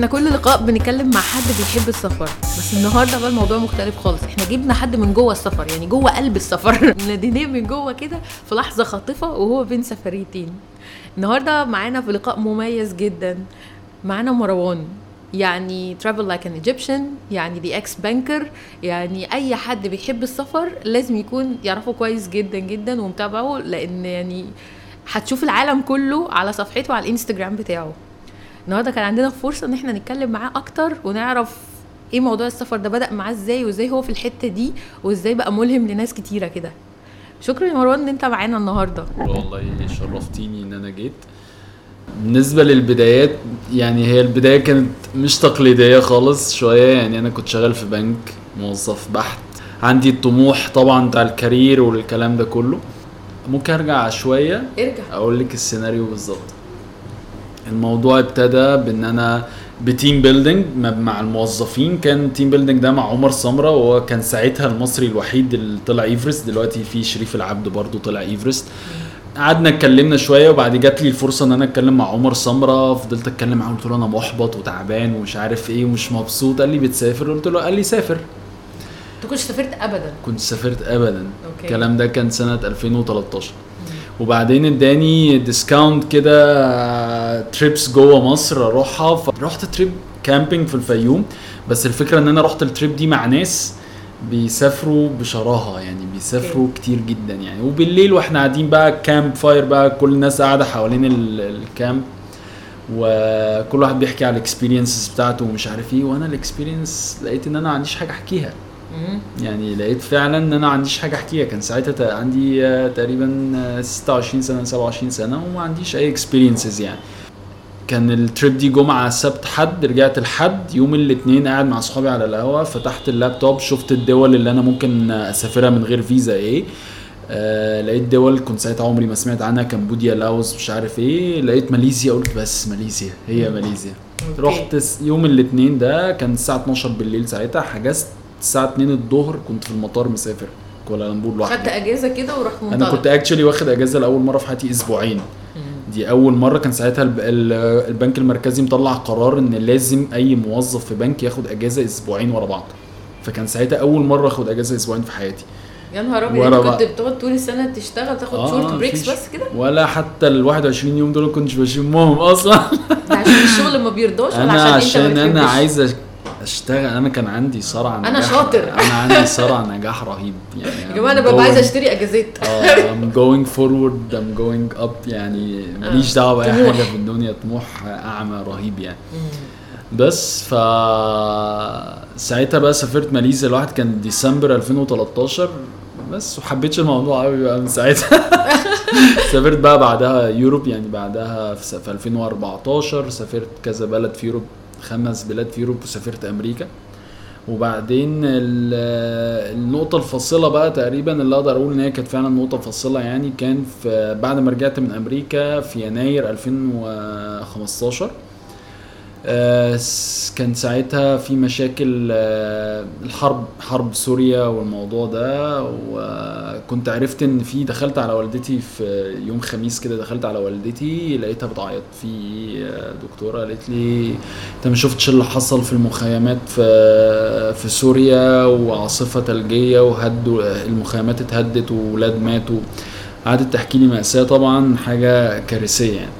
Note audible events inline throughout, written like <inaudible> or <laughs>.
إحنا كل لقاء بنتكلم مع حد بيحب السفر بس النهارده بقى الموضوع مختلف خالص. إحنا جبنا حد من جوه السفر يعني جوه قلب السفر. <laughs> ناديناه من جوه كده في لحظة خاطفة وهو بين سفريتين. النهارده معانا في لقاء مميز جدا. معانا مروان يعني travel like an Egyptian يعني دي إكس بانكر يعني أي حد بيحب السفر لازم يكون يعرفه كويس جدا جدا ومتابعه لأن يعني هتشوف العالم كله على صفحته على الإنستجرام بتاعه. النهارده كان عندنا فرصة إن إحنا نتكلم معاه أكتر ونعرف إيه موضوع السفر ده بدأ معاه إزاي وإزاي هو في الحتة دي وإزاي بقى ملهم لناس كتيرة كده. شكرا يا مروان إن أنت معانا النهارده. والله شرفتيني إن أنا جيت. بالنسبة للبدايات يعني هي البداية كانت مش تقليدية خالص شوية يعني أنا كنت شغال في بنك موظف بحت. عندي الطموح طبعا بتاع الكارير والكلام ده كله. ممكن أرجع شوية؟ ارجع. أقول لك السيناريو بالظبط. الموضوع ابتدى بإن أنا ب team building مع الموظفين. كان team building ده مع عمر سمرة وهو كان ساعتها المصري الوحيد اللي طلع إيفرست. دلوقتي في شريف العبد برضو طلع إيفرست. قعدنا اتكلمنا شوية وبعد جات لي الفرصة إن أنا أتكلم مع عمر سمرة. فضلت أتكلم معاه قلت له أنا محبط وتعبان ومش عارف إيه ومش مبسوط. قال لي بتسافر؟ قلت له قال لي سافر. أنت كنتش سافرت ابدا؟ كنت سافرت ابدا. okay. الكلام ده كان سنة 2013 وبعدين اداني discount كده trips جوه مصر اروحها. فرحت trip camping في الفيوم بس الفكرة ان أنا رحت ال trip دي مع ناس بيسافروا بشراهة يعني بيسافروا okay. كتير جدا يعني. وبالليل وإحنا قاعدين بقى campfire بقى كل الناس قاعدة حوالين ال- ال camp وكل واحد بيحكي على ال experiences بتاعته ومش عارف إيه. وأنا ال experience لقيت ان أنا ما عنديش حاجة احكيها. يعني لقيت فعلا إن أنا ما عنديش حاجة أحكيها. كان ساعتها عندي آه، تقريبا آه، 26 سنة 27 سنة وما عنديش أي experiences يعني. كان ال trip دي جمعة سبت حد رجعت الحد يوم الاثنين قاعد مع أصحابي على القهوة فتحت اللابتوب شفت الدول اللي أنا ممكن أسافرها من غير فيزا إيه. آه لقيت دول كنت ساعتها عمري ما سمعت عنها كمبوديا لاوس مش عارف إيه. لقيت ماليزيا قلت بس ماليزيا هي ماليزيا. رحت يوم الاثنين ده كان الساعة 12 بالليل ساعتها حجزت الساعة 2 الظهر كنت في المطار مسافر كوالالمبور خدت لوحدي. أجازة كده ورحت منطلق أنا كنت actually واخد أجازة لأول مرة في حياتي أسبوعين. دي أول مرة كان ساعتها الب- ال- البنك المركزي مطلع قرار إن لازم أي موظف في بنك ياخد أجازة أسبوعين ورا بعض. فكان ساعتها أول مرة أخد أجازة أسبوعين في حياتي. يا نهار أبيض. كنت بتقعد طول السنة تشتغل تاخد آه، short breaks بس كده؟ ولا حتى ال 21 يوم دول كنتش بشمهم أصلا. <laughs> ده عشان الشغل ما بيرضاش ولا عشان, عشان أنت ما أنا؟ عايز اشتغل أنا كان عندي صرع نجاح شاطر. أنا عندي صرع نجاح رهيب. يعني يا جماعة أنا ببقى going- أشتري أجازات. آه I'm going forward. I'm going up. يعني ماليش دعوة بأي. حاجة في الدنيا. طموح أعمى رهيب يعني. بس ف ساعتها بقى سافرت ماليزيا الواحد كان ديسمبر 2013 بس وحبيتش الموضوع قوي بقى من ساعتها. <laughs> سافرت بقى بعدها يوروب. يعني بعدها في 2014 سافرت كذا بلد في يوروب. خمس بلاد في يوروب وسافرت أمريكا. وبعدين ال- النقطة الفاصلة بقى تقريبا اللي أقدر أقول إن هي كانت فعلا نقطة فاصلة يعني كان في بعد ما رجعت من أمريكا في يناير 2015 آه، س- كان ساعتها في مشاكل آه، الحرب حرب سوريا والموضوع ده وكنت عرفت إن في دخلت على والدتي في يوم خميس كده دخلت على والدتي لقيتها بتعيط. في آه، دكتورة قالت لي أنت ما شفتش اللي حصل في المخيمات في في سوريا وعاصفة ثلجيه وهدوا المخيمات اتهدت وولاد ماتوا. قعدت تحكي لي مأساة طبعا حاجة كارثية يعني.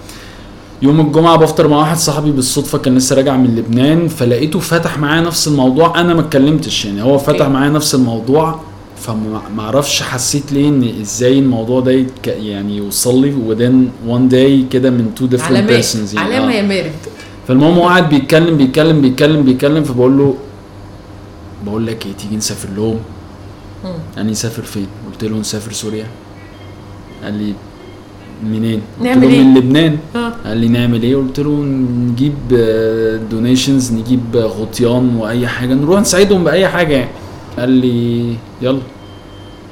يوم الجمعة بفطر مع واحد صاحبي بالصدفة كان لسه راجع من لبنان فلقيته فتح معايا نفس الموضوع. أنا ما اتكلمتش يعني هو فتح. معايا نفس الموضوع فما ما أعرفش حسيت ليه إن إزاي الموضوع ده يعني يوصل لي within one day كده من different علامات persons يعني. علامة آه. يا مارد. فالمهم هو قاعد بيتكلم بيتكلم بيتكلم بيتكلم فبقول له بقول لك إيه تيجي نسافر لهم؟ لي نسافر فين؟ قلت له نسافر سوريا. قال لي منين؟ نعمل قلت له إيه؟ من لبنان. آه. قال لي نعمل إيه؟ قلت له نجيب donations نجيب غطيان وأي حاجة. نروح نساعدهم بأي حاجة يعني. قال لي يلا.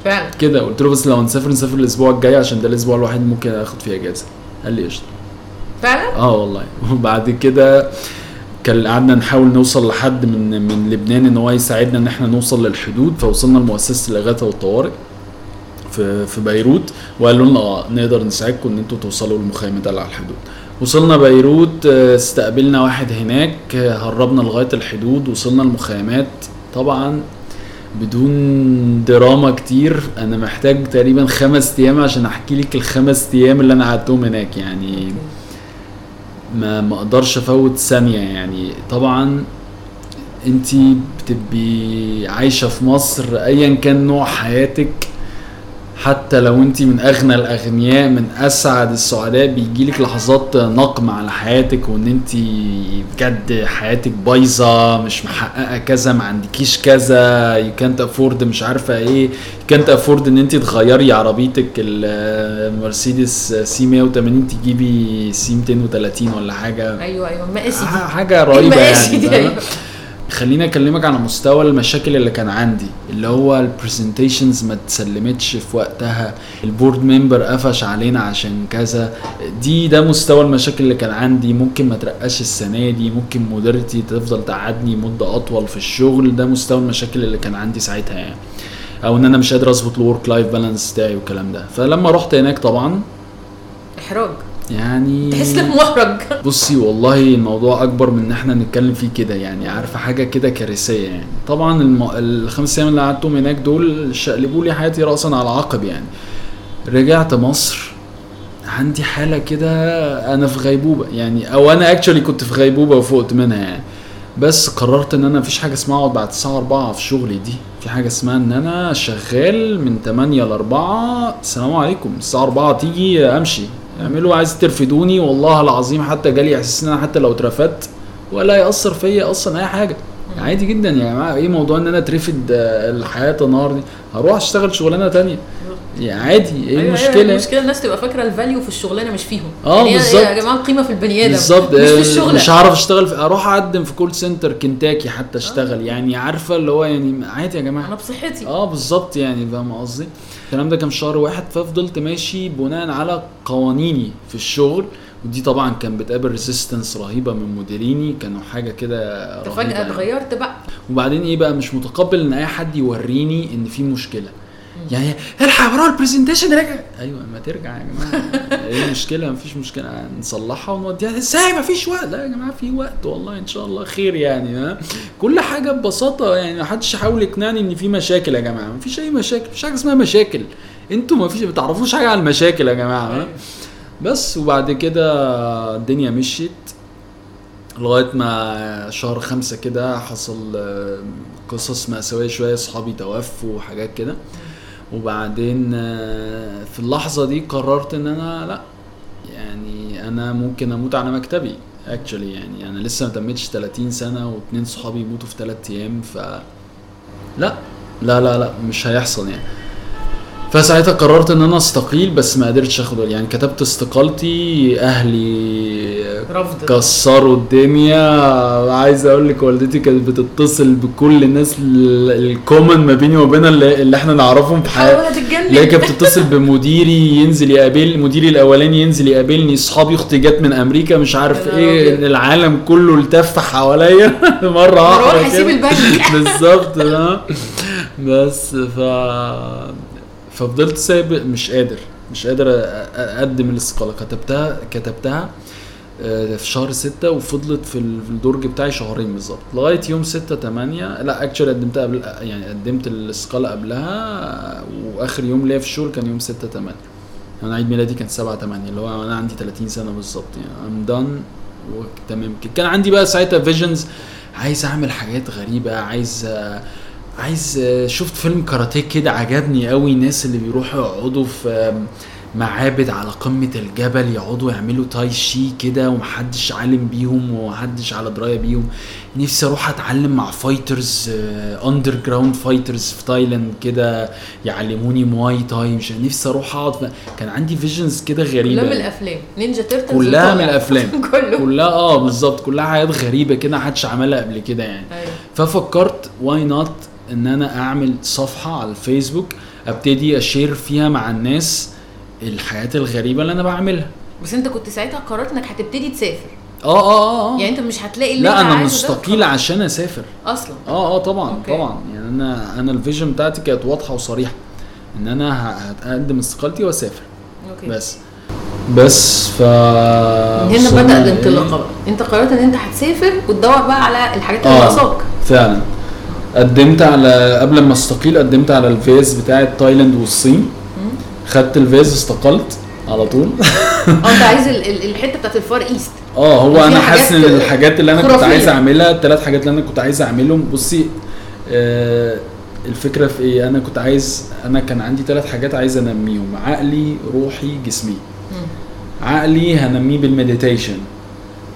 فعلا. كده قلت له بس لو هنسافر نسافر الأسبوع الجاي عشان ده الأسبوع الوحيد ممكن آخد فيه إجازة. قال لي قشطة. فعلا؟ آه والله. <laughs> وبعد كده كان قعدنا نحاول نوصل لحد من من لبنان إن هو يساعدنا إن إحنا نوصل للحدود. فوصلنا لمؤسسه الاغاثه والطوارئ في في بيروت وقالوا لنا آه نقدر نساعدكم إن أنتوا توصلوا للمخيمات اللي على الحدود. وصلنا بيروت آه، استقبلنا واحد هناك آه، هربنا لغاية الحدود وصلنا المخيمات. طبعا بدون دراما كتير أنا محتاج تقريبا خمس أيام عشان أحكي لك الخمس أيام اللي أنا قعدتهم هناك. يعني ما ما أقدرش أفوت ثانية يعني. طبعا انت بتبقي عايشة في مصر ايا كان نوع حياتك حتى لو انت من أغنى الأغنياء من أسعد السعداء بيجيلك لحظات نقم على حياتك وإن انت بجد حياتك بايظة مش محققة كذا ما عندكيش كذا يو كانت افورد مش عارفة إيه يو كانت افورد إن انت تغيري عربيتك المرسيدس C 180 تجيبي C 230 ولا حاجة. أيوه أيوه مقاسي. حاجة رهيبة يعني. خليني أكلمك على مستوى المشاكل اللي كان عندي اللي هو ال presentations ما اتسلمتش في وقتها ال board member قفش علينا عشان كذا. دي ده مستوى المشاكل اللي كان عندي. ممكن ما ترقاش السنة دي ممكن مديرتي تفضل تقعدني مدة أطول في الشغل. ده مستوى المشاكل اللي كان عندي ساعتها يعني. أو إن أنا مش قادر أظبط ال work life balance بتاعي والكلام ده. فلما رحت هناك طبعا إحراج. يعني تحس إنك محرج. بصي والله الموضوع أكبر من إن إحنا نتكلم فيه كده يعني عارفة حاجة كده كارثية يعني. طبعا الم... الخمس أيام اللي قعدتهم هناك دول شقلبوا لي حياتي راسا على عقب يعني. رجعت مصر عندي حالة كده أنا في غيبوبة يعني أو أنا اكشولي كنت في غيبوبة وفقت منها يعني. بس قررت إن أنا مفيش حاجة اسمها أقعد بعد الساعة 4 في شغلي دي. في حاجة اسمها إن أنا شغال من 8 ل 4 السلام عليكم الساعة 4 تيجي أمشي. اعملوا عايز ترفدوني والله العظيم حتى جالي إحساس إن أنا حتى لو اترفدت ولا يأثر فيا أصلا أي حاجة. عادي جدا يا جماعة إيه موضوع إن أنا اترفد آه، الحياة النهار دي؟ هروح أشتغل شغلانة تانية. يعني عادي إيه أيوة، المشكلة أيوة المشكلة؟ الناس تبقى فاكرة ال value في الشغلانة مش فيهم. آه، يعني بالظبط. يا جماعة القيمه في البني آدم بالظبط. مش في آه، الشغل مش هعرف أشتغل في أروح أقدم في call center كنتاكي حتى أشتغل. يعني عارفة اللي هو يعني عادي يا جماعة. أنا بصحتي. آه بالظبط يعني فاهم قصدي؟ الكلام ده كان شهر واحد ففضلت ماشي بناء على قوانيني في الشغل ودي طبعا كان بتقابل resistance رهيبة من مديريني كانوا حاجة كده رهيبة فجاه يعني. اتغيرت بقى وبعدين إيه بقى مش متقبل إن أي حد يوريني إن في مشكلة يعني الحق وراه البرزنتيشن رجع أيوه ما ترجع يا جماعة. <laughs> إيه المشكلة؟ مفيش مشكلة. نصلحها ونوديها. إزاي؟ مفيش وقت. لا يا جماعة في وقت والله إن شاء الله خير يعني ها؟ كل حاجة ببساطة يعني ما حدش يحاول يقنعني إن في مشاكل يا جماعة. مفيش أي مشاكل. مفيش حاجة اسمها مشاكل. أنتوا مفيش بتعرفوش حاجة عن المشاكل يا جماعة ها؟ بس وبعد كده الدنيا مشيت لغاية ما شهر خمسة كده حصل آه، قصص مأساوية شوية صحابي توفوا وحاجات كده. وبعدين آه، في اللحظة دي قررت إن أنا لأ يعني أنا ممكن أموت على مكتبي اكشولي يعني أنا لسه ما تمتش 30 سنة واتنين صحابي يموتوا في 3 أيام ف لأ لأ لأ لأ مش هيحصل يعني. فساعتها قررت إن أنا أستقيل بس ما قدرتش أخد يعني كتبت استقالتي أهلي رفض. كسروا الدنيا. عايز أقول لك والدتي كانت بتتصل بكل الناس ال- الكومن ما بيني وبينها اللي, اللي إحنا نعرفهم في حياتنا تتجنن. اللي كانت بتتصل بمديري ينزل يقابل مديري الأولاني ينزل يقابلني. أصحابي أختي جت من أمريكا مش عارف إيه. العالم كله التف حواليا. <laughs> مرة واحدة هيسيب كده. البنك. <laughs> بالظبط آه. بس ف ففضلت سايب مش قادر. مش قادر أقدم الاستقالة. كتبتها كتبتها آه، في شهر ستة وفضلت في ال- في الدرج بتاعي شهرين بالظبط. لغاية يوم ستة تمانية لا actually قدمتها قبل يعني قدمت الاستقاله قبلها آه، وآخر يوم ليا في الشغل كان يوم ستة تمانية. أنا عيد ميلادي كان سبعة تمانية اللي هو أنا عندي 30 سنة بالظبط يعني. I'm done وتمام. كان عندي بقى ساعتها visions عايز أعمل حاجات غريبة عايز آه، عايز آه، شفت فيلم كاراتيه كده عجبني قوي الناس اللي بيروحوا يقعدوا في معابد على قمة الجبل يقعدوا يعملوا تاي شي كده ومحدش عالم بيهم ومحدش على دراية بيهم. نفسي أروح أتعلم مع fighters underground fighters في تايلاند كده يعلموني مواي تاي. مش نفسي أروح أقعد في- كان عندي visions كده غريبة. كلها من الأفلام. نينجا تيرتلز كلها من. الأفلام. <laughs> كله. كلها آه بالظبط. كلها حاجات غريبة كده محدش عملها قبل كده يعني. أيوه. ففكرت why not إن أنا أعمل صفحة على الفيسبوك أبتدي أ share فيها مع الناس الحاجات الغريبة اللي أنا بعملها. بس أنت كنت ساعتها قررت إنك هتبتدي تسافر. آه آه آه, آه. يعني أنت مش هتلاقي اللي لا أنا مستقيل عشان أسافر. أصلا. آه آه طبعا okay. طبعا. يعني أنا أنا ال vision بتاعتي كانت واضحة وصريحة إن أنا ه- هتقدم استقالتي وأسافر. okay. بس. بس ف هنا بدأ؟ الانطلاقه بقى أنت قررت إن أنت هتسافر وتدور بقى على الحاجات اللي آه ناقصاك. فعلا. قدمت على قبل ما أستقيل قدمت على الفيز بتاعه تايلاند والصين. خدت الفيز استقلت على طول. آه <laughs> أنت عايز ال- ال- الحتة بتاعت ال Far East. آه هو أنا حاسس إن حاجات الحاجات اللي أنا كنت. عايز أعملها الثلاث حاجات اللي أنا كنت عايز أعملهم. بصي آه الفكرة في إيه؟ أنا كنت عايز أنا كان عندي ثلاث حاجات عايز أنميهم. عقلي روحي جسمي. عقلي هنميه بال meditation.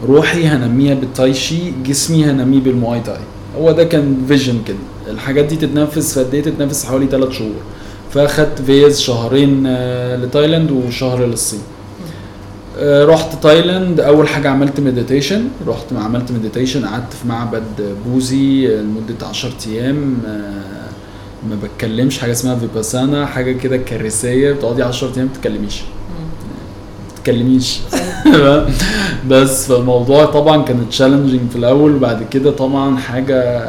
روحي هنميها بالتايشي جسمي هنميه بالمواي تاي. هو ده كان vision كده. الحاجات دي تتنفذ في قد إيه تتنفذ حوالي ثلاث شهور. فاخدت فيز شهرين آه، لتايلاند وشهر للصين. آه، رحت تايلاند. أول حاجة عملت meditation رحت عملت meditation قعدت في معبد بوذي آه، لمدة 10 أيام. آه، ما بتكلمش حاجة اسمها فيباسانا حاجة كده كارثية. بتقعدي 10 أيام ما بتتكلميش. ما تتكلميش <laughs> بس فالموضوع طبعا كان challenging في الأول. وبعد كده طبعا حاجة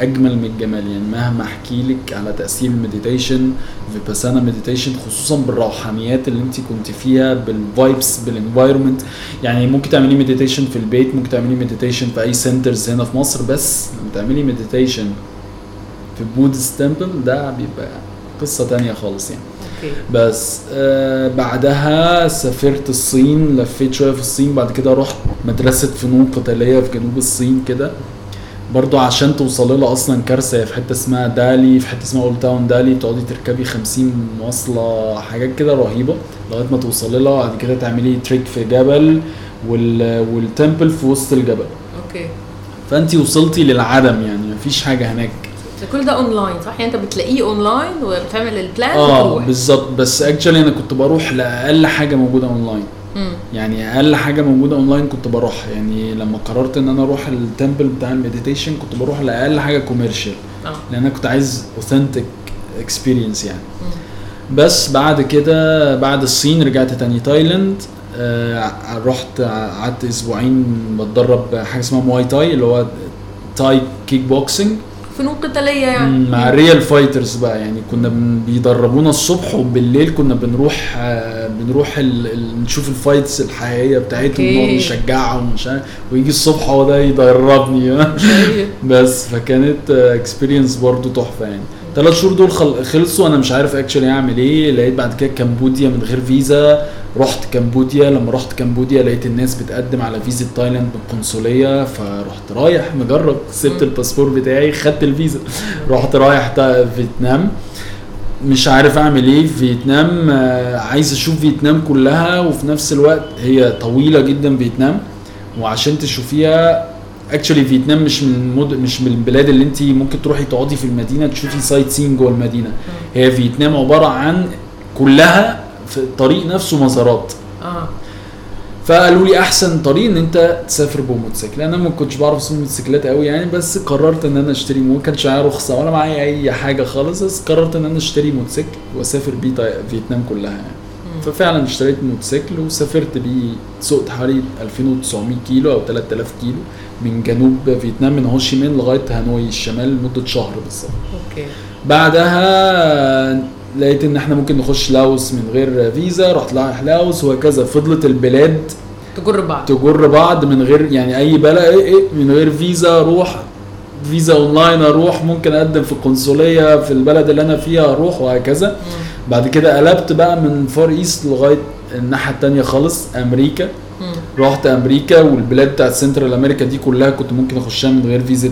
أجمل من الجمال. يعني مهما أحكي لك على تأثير ال meditation فيباسانا meditation خصوصا بالروحانيات اللي انت كنت فيها بال vibes بال environment يعني ممكن تعملي meditation في البيت ممكن تعملي meditation في أي centers هنا في مصر بس لما تعملي meditation في Buddhist temple ده بيبقى قصة تانية خالص يعني. بس آه بعدها سافرت الصين لفيت شوية في الصين بعد كده رحت مدرسة فنون قتالية في جنوب الصين كده. برضو عشان توصلي لها أصلا كارثة في حتة اسمها دالي في حتة اسمها old town دالي بتقعدي تركبي 50 مواصلة حاجات كده رهيبة لغاية ما توصلي لها بعد كده تعملي trek في جبل وال وال temple في وسط الجبل. okay. فانت وصلتي للعدم يعني مفيش حاجة هناك. كل ده اونلاين صح؟ يعني أنت بتلاقيه اونلاين وبتعمل ال plan آه بالظبط. بس actually أنا كنت بروح لأقل حاجة موجودة اونلاين. يعني أقل حاجة موجودة اونلاين كنت بروحها. يعني لما قررت إن أنا أروح ال temple بتاع ال meditation كنت بروح لأقل حاجة commercial آه. لأن أنا كنت عايز authentic experience يعني. مم. بس بعد كده بعد الصين رجعت تاني تايلاند آه رحت قعدت أسبوعين بتدرب حاجة اسمها مواي تاي اللي هو تاي kick boxing فنون قتالية يعني. مع ال real fighters بقى. يعني كنا بيدربونا الصبح وبالليل كنا بنروح آه، بنروح ال... ال... نشوف ال fights الحقيقية بتاعتهم. ونقعد نشجعهم ومش عارف. ويجي الصبح هو ده يدربني. أيوة. <laughs> بس فكانت experience برضو تحفة يعني. ثلاث شهور دول خل... خلصوا أنا مش عارف actually أعمل إيه. لقيت بعد كده كمبوديا من غير فيزا. رحت كمبوديا. لما رحت كمبوديا لقيت الناس بتقدم على فيزا تايلاند بالقنصلية. فرحت رايح مجرب سبت. الباسبور بتاعي خدت الفيزا. رحت رايح فيتنام. مش عارف اعمل إيه. في فيتنام آه، عايز أشوف فيتنام كلها وفي نفس الوقت هي طويلة جدا فيتنام. وعشان تشوفيها actually فيتنام مش من المد... مش من البلاد اللي انت ممكن تروحي تقعدي في المدينة تشوفي sightseeing جوه المدينة. هي فيتنام عبارة عن كلها في الطريق نفسه مزارات آه. فقالوا لي أحسن طريق إن أنت تسافر بموتوسيكل. أنا ما كنتش بعرف اسوق موتوسيكلات قوي يعني بس قررت إن أنا أشتري مو ما كانش معايا رخصة ولا معايا أي حاجة خالص بس قررت إن أنا أشتري موتوسيكل وأسافر بيه طي- فيتنام كلها يعني. ففعلا اشتريت موتوسيكل وسافرت بيه سوقت حوالي 2900 كيلو أو 3000 كيلو من جنوب فيتنام من هوشيمين لغاية هانوي الشمال لمدة شهر بالظبط. okay. بعدها لقيت إن إحنا ممكن نخش لاوس من غير فيزا رحت رايح لاوس وهكذا. فضلت البلاد تجر بعض. تجر بعض من غير يعني أي بلد إيه إيه من غير فيزا أروح فيزا أونلاين أروح ممكن أقدم في القنصلية في البلد اللي أنا فيها أروح وهكذا. بعد كده قلبت بقى من Far East لغاية الناحية التانية خالص أمريكا. مم. رحت أمريكا والبلاد بتاعت سنترال أمريكا دي كلها كنت ممكن أخشها من غير فيزا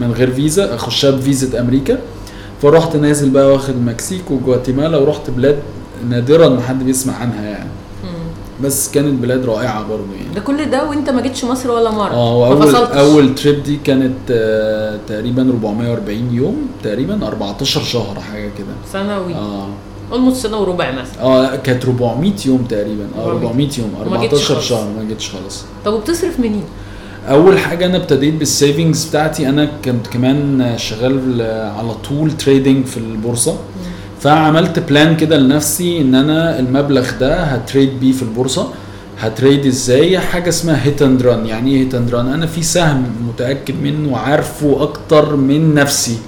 من غير فيزا أخشها بفيزا أمريكا. فرحت نازل بقى واخد المكسيك وجواتيمالا ورحت بلاد نادرا ما حد بيسمع عنها يعني. بس كانت بلاد رائعة برضه يعني. ده كل ده وانت ما جيتش مصر ولا مرة؟ آه واول. أول trip دي كانت آه تقريبا 440 يوم تقريبا 14 شهر حاجة كده. سنوي. آه. almost سنة وربع مثلا. آه كانت 400 يوم تقريبا. آه 400 400 يوم وما جيتش 14 خالص. شهر ما جيتش خالص. طب وبتصرف منين؟ أول حاجة أنا ابتديت بال savings بتاعتي أنا كنت كمان شغال على طول trading في البورصة. فعملت plan كده لنفسي إن أنا المبلغ ده ه trade بيه في البورصة. ه trade إزاي؟ حاجة اسمها hit and run يعني إيه hit and run أنا في سهم متأكد منه وعارفه أكتر من نفسي.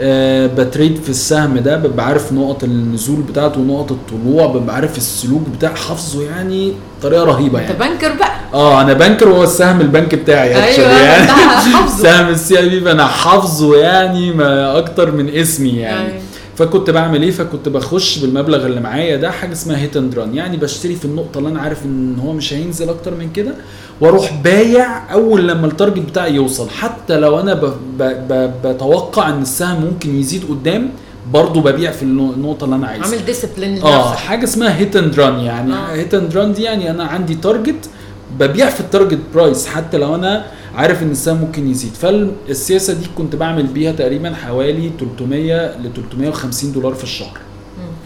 أه ب trade في السهم ده ببقى عارف نقط النزول بتاعته ونقط الطلوع ببقى عارف السلوك بتاع حافظه يعني طريقة رهيبة أنت يعني بنكر بقى آه أنا بنكر وهو السهم البنك بتاعي أيوة، actually يعني. <laughs> سهم ال CIB أنا حافظه يعني ما أكتر من اسمي يعني أيوة. فكنت بعمل إيه؟ فكنت بخش بالمبلغ اللي معايا ده حاجة اسمها hit and run يعني بشتري في النقطة اللي أنا عارف إن هو مش هينزل أكتر من كده وأروح بايع أول لما ال target بتاعي يوصل. حتى لو أنا ب ب ب بتوقع إن السهم ممكن يزيد قدام برضه ببيع في النقطة اللي أنا عايزها. عامل discipline آه حاجة اسمها hit and run يعني آه. hit and run دي يعني أنا عندي target ببيع في ال target price حتى لو أنا عارف إن السهم ممكن يزيد. فالسياسه دي كنت بعمل بيها تقريبا حوالي 300 ل 350 دولار في الشهر.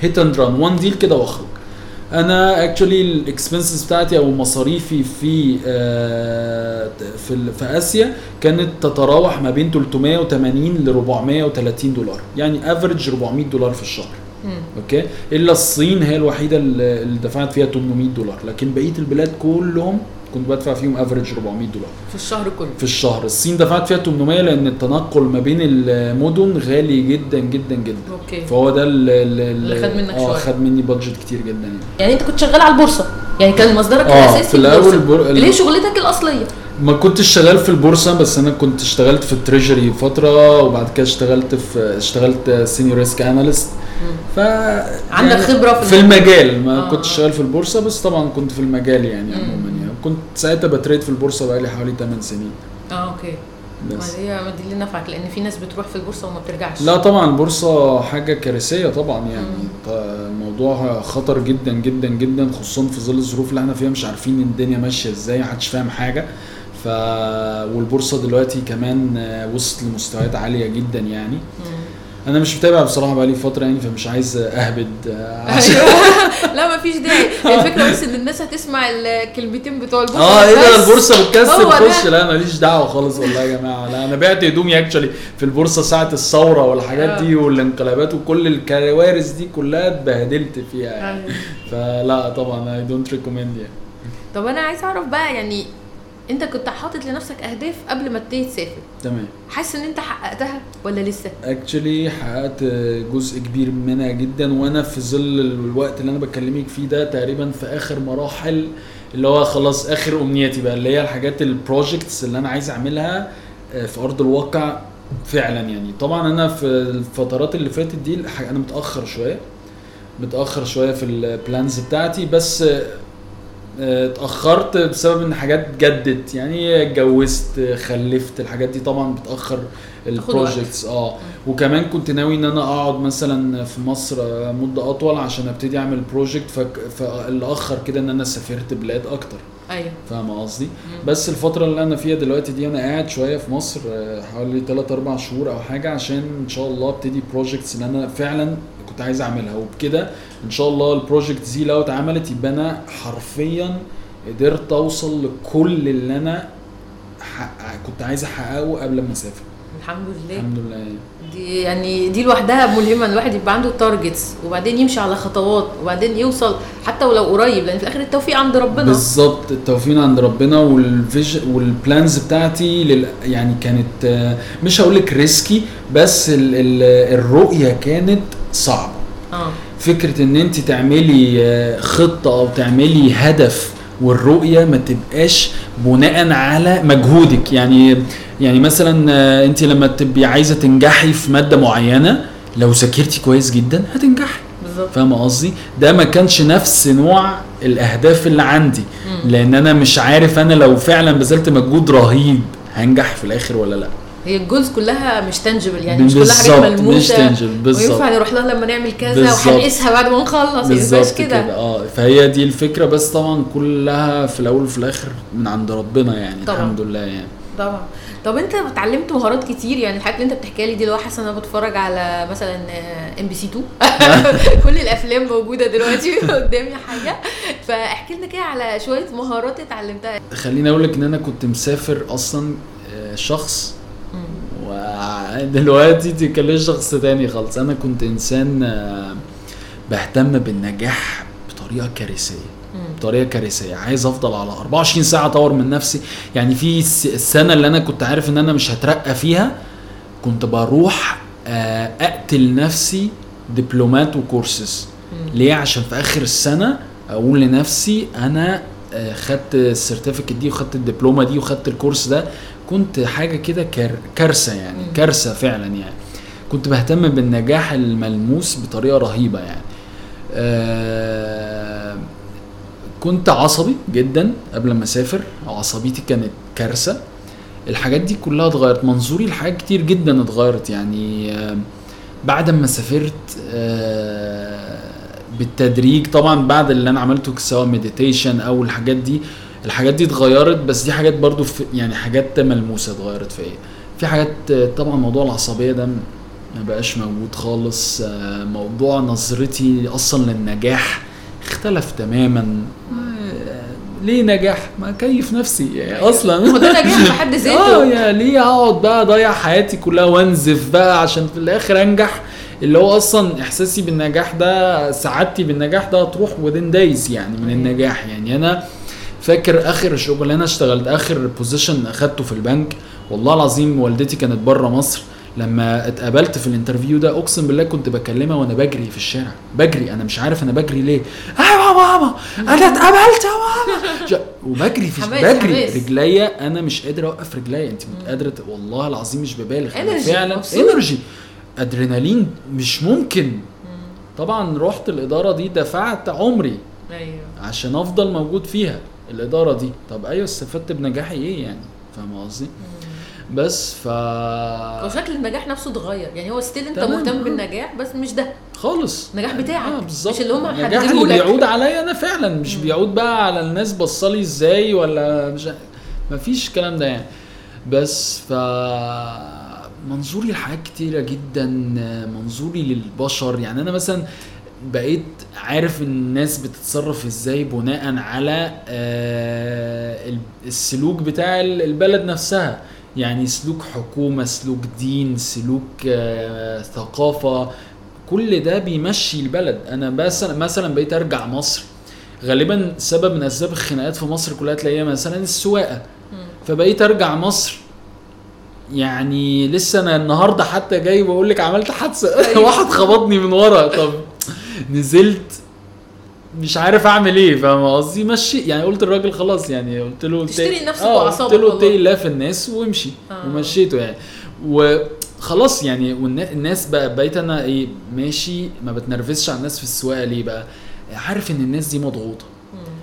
hit and run one deal كده واخرج. أنا actually ال expenses بتاعتي أو مصاريفي في آه في في آسيا كانت تتراوح ما بين 380 ل 430 دولار. يعني average 400 دولار في الشهر. okay؟ إلا الصين هي الوحيدة اللي دفعت فيها 800 دولار. لكن بقية البلاد كلهم كنت بدفع فيهم average 400 دولار. في الشهر كله. في الشهر. الصين دفعت فيها 800 لأن التنقل ما بين المدن غالي جدا جدا جدا. okay. فهو ده اللي, اللي خد منك آه. خد مني budget كتير جدا يعني. يعني أنت كنت شغال على البورصة. يعني كان مصدرك آه، الأساسي في. البور- اللي هي شغلتك الأصلية؟ ما كنتش شغال في البورصة بس أنا كنت اشتغلت في ال treasury فترة وبعد كده اشتغلت في اشتغلت senior risk analyst ف عندك خبرة في في المجال. ما آه. كنتش شغال في البورصة بس طبعا كنت في المجال يعني عموما. يعني كنت ساعتها بتريد في البورصة بقالي حوالي 8 سنين. آه أوكي. بس. ما هي ما دي اللي نفعك لأن في ناس بتروح في البورصة وما بترجعش. لا طبعا البورصة حاجة كارثية طبعا يعني. الموضوع خطر جدا جدا جدا خصوصا في ظل الظروف اللي إحنا فيها مش عارفين الدنيا ماشية إزاي محدش فاهم حاجة. ف والبورصة دلوقتي كمان وصلت لمستويات عالية جدا يعني. أنا مش متابع بصراحة بقالي فترة يعني فمش عايز أهبد آه، عشان أيوه <laughs> لا ما فيش داعي الفكرة بس إن الناس هتسمع الكلمتين بتوع البورصة آه إيه ده. البورصة بتكسب. خش لا ماليش دعوة خالص والله يا جماعة لا أنا بعت هدومي actually في البورصة ساعة الثورة والحاجات آه. دي والانقلابات وكل الكوارث دي كلها اتبهدلت فيها يعني أيوة. فلا طبعا I don't recommend يعني طب أنا عايز أعرف بقى يعني انت كنت حاطط لنفسك اهداف قبل ما تبتدي تسافر. تمام. حاسس ان انت حققتها ولا لسه؟ actually حققت جزء كبير منها جدا وأنا في ظل الوقت اللي أنا بكلمك فيه ده تقريبا في آخر مراحل اللي هو خلاص آخر أمنياتي بقى اللي هي الحاجات ال projects اللي أنا عايز أعملها آه، في أرض الواقع فعلا يعني. طبعا أنا في الفترات اللي فاتت دي أنا متأخر شوية متأخر شوية في ال plans بتاعتي بس اتأخرت بسبب إن حاجات جدت يعني اتجوزت خلفت الحاجات دي طبعا بتأخر ال projects آه. وكمان كنت ناوي إن أنا أقعد مثلا في مصر مدة أطول عشان أبتدي أعمل project فاللي أخر كده إن أنا سافرت بلاد أكتر. أيوه. فاهم قصدي؟ بس الفترة اللي أنا فيها دلوقتي دي أنا قاعد شوية في مصر آه، حوالي 3 4 شهور أو حاجة عشان إن شاء الله أبتدي projects اللي أنا فعلا كنت عايز أعملها. وبكده إن شاء الله ال project دي لو اتعملت يبقى أنا حرفيا قدرت أوصل لكل اللي أنا حقق كنت عايز أحققه قبل ما أسافر. الحمد لله. الحمد لله. دي يعني دي لوحدها ملهمة الواحد يبقى عنده targets وبعدين يمشي على خطوات وبعدين يوصل حتى ولو قريب لأن في الآخر التوفيق عند ربنا. بالظبط التوفيق عند ربنا والفيج وال plans بتاعتي لل... يعني كانت آه، مش هقول لك ريسكي بس ال... ال... الرؤية كانت صعبة. آه. فكرة إن أنت تعملي آه، خطة أو تعملي هدف والرؤية ما تبقاش بناء على مجهودك. يعني يعني مثلا آه، أنت لما تبقي عايزة تنجحي في مادة معينة لو ذاكرتي كويس جدا هتنجحي. بالظبط. فاهم قصدي؟ ده ما كانش نفس نوع الأهداف اللي عندي. لأن أنا مش عارف أنا لو فعلا بذلت مجهود رهيب هنجح في الآخر ولا لأ. هي ال goals كلها مش tangible يعني مش كلها حاجات بالظبط، مش ملموسة. tangible، بالظبط. وينفع نروح لها لما نعمل كذا. وهنقيسها بعد ما نخلص ينفعش بالظبط كده. كده. آه فهي دي الفكرة بس طبعا كلها في الأول وفي الآخر من عند ربنا يعني طبعا. الحمد لله يعني. طبعا. طب أنت اتعلمت مهارات كتير يعني الحاجات اللي أنت بتحكيها لي دي هو حاسة إن أنا بتفرج على مثلا MBC 2 كل الأفلام موجودة دلوقتي <laughs> قدامي حاجة. فاحكي لنا كده على شوية مهارات اتعلمتها. خليني أقول لك إن أنا كنت مسافر أصلا آه، شخص ودلوقتي تتكلم شخص تاني خالص. أنا كنت إنسان آه، بهتم بالنجاح بطريقة كارثية بطريقة كارثية. عايز أفضل على 24 ساعة أطور من نفسي. يعني في الس- السنة اللي أنا كنت عارف إن أنا مش هترقى فيها كنت بروح آه، أقتل نفسي دبلومات وكورسز ليه؟ عشان في آخر السنة أقول لنفسي أنا آه، خدت ال certificate دي وخدت الدبلومة دي وخدت ال course ده. كنت حاجة كده كار- كارثة يعني كارثة فعلا يعني. كنت بهتم بالنجاح الملموس بطريقة رهيبة يعني. آه كنت عصبي جدا قبل ما أسافر. عصبيتي كانت كارثة. الحاجات دي كلها اتغيرت. منظوري لحاجات كتير جدا اتغيرت يعني. آه، بعد ما سافرت آه، بالتدريج طبعا بعد اللي أنا عملته سواء مديتيشن أو الحاجات دي الحاجات دي اتغيرت بس دي حاجات برضو في يعني حاجات ملموسة اتغيرت فيا في حاجات طبعا موضوع العصبية ده ما بقاش موجود خالص. آه، موضوع نظرتي أصلا للنجاح اختلف تماما. آه، ليه نجاح؟ ما كيف نفسي يعني أصلا. هو ده نجاح في حد ذاته. <laughs> آه يا ليه أقعد بقى أضيع حياتي كلها وأنزف بقى عشان في الآخر أنجح؟ اللي هو أصلا إحساسي بالنجاح ده سعادتي بالنجاح ده هتروح within days يعني من النجاح. يعني أنا فاكر آخر شغلانه اشتغلت آخر position أخدته في البنك؟ والله العظيم والدتي كانت بره مصر. لما اتقابلت في ال interview ده أقسم بالله كنت بكلمها وأنا بجري في الشارع. بجري أنا مش عارف أنا بجري ليه. أيوه يا ماما أنا اتقابلت يا ماما <laughs> وبجري في بجري. رجليا أنا مش قادر أوقف رجليا. أنت قادرة ت- والله العظيم مش ببالغ. أنا فعلا. energy أدرينالين مش ممكن. طبعا رحت الإدارة دي دفعت عمري أيوه. عشان أفضل موجود فيها. الإدارة دي. طب أيوه استفدت بنجاحي إيه يعني؟ فاهم قصدي؟ بس ف هو شكل النجاح نفسه اتغير. يعني هو ستيل أنت مهتم آه. بالنجاح بس مش ده. خالص. النجاح بتاعك، آه بالظبط. مش اللي هم النجاح اللي. بيعود عليا أنا فعلا. مش بيعود بقى على الناس بصلي إزاي ولا مش مفيش الكلام ده يعني. بس ف منظوري لحاجات كتيرة جدا منظوري للبشر. يعني أنا مثلا بقيت عارف الناس بتتصرف إزاي بناء على آه، ال- السلوك بتاع ال- البلد نفسها. يعني سلوك حكومة سلوك دين سلوك آه، ثقافة كل ده بيمشي البلد. أنا بس مثلا بقيت أرجع مصر. غالبا سبب من أسباب الخناقات في مصر كلها تلاقيها مثلا السواقة. فبقيت أرجع مصر. يعني لسه أنا النهارده حتى جاي بقول لك عملت حادثة. أيوة. <laughs> واحد خبطني من ورا. طب نزلت مش عارف اعمل إيه فاهم قصدي؟ مشي يعني قلت الراجل خلاص يعني قلت له تشتري نفسك آه، قلت له الله في الناس وامشي آه. ومشيته يعني. وخلاص يعني والناس بقى بقيت أنا إيه ماشي ما بتنرفزش على الناس في السواقة ليه بقى؟ عارف إن الناس دي مضغوطة.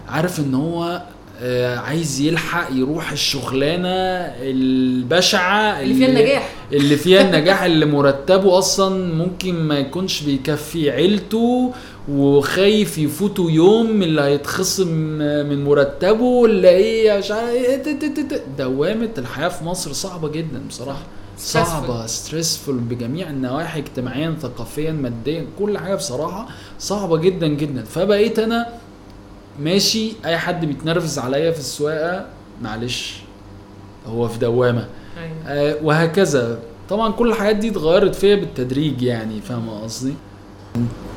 عارف إن هو عايز يلحق يروح الشغلانة البشعة اللي فيها النجاح. اللي فيها <laughs> النجاح اللي مرتبه أصلا ممكن ما يكونش بيكفي عيلته وخايف يفوتوا يوم من اللي هيتخصم من مرتبه اللي إيه مش ت- ت- ت- دوامة الحياة في مصر صعبة جدا بصراحة. صعبة ستريسفول بجميع النواحي اجتماعيا ثقافيا ماديا كل حاجة بصراحة صعبة جدا جدا. فبقيت أنا ماشي أي حد بيتنرفز عليا في السواقة معلش هو في دوامة. أيوه. آه، وهكذا. طبعا كل الحاجات دي اتغيرت فيا بالتدريج يعني فاهم قصدي؟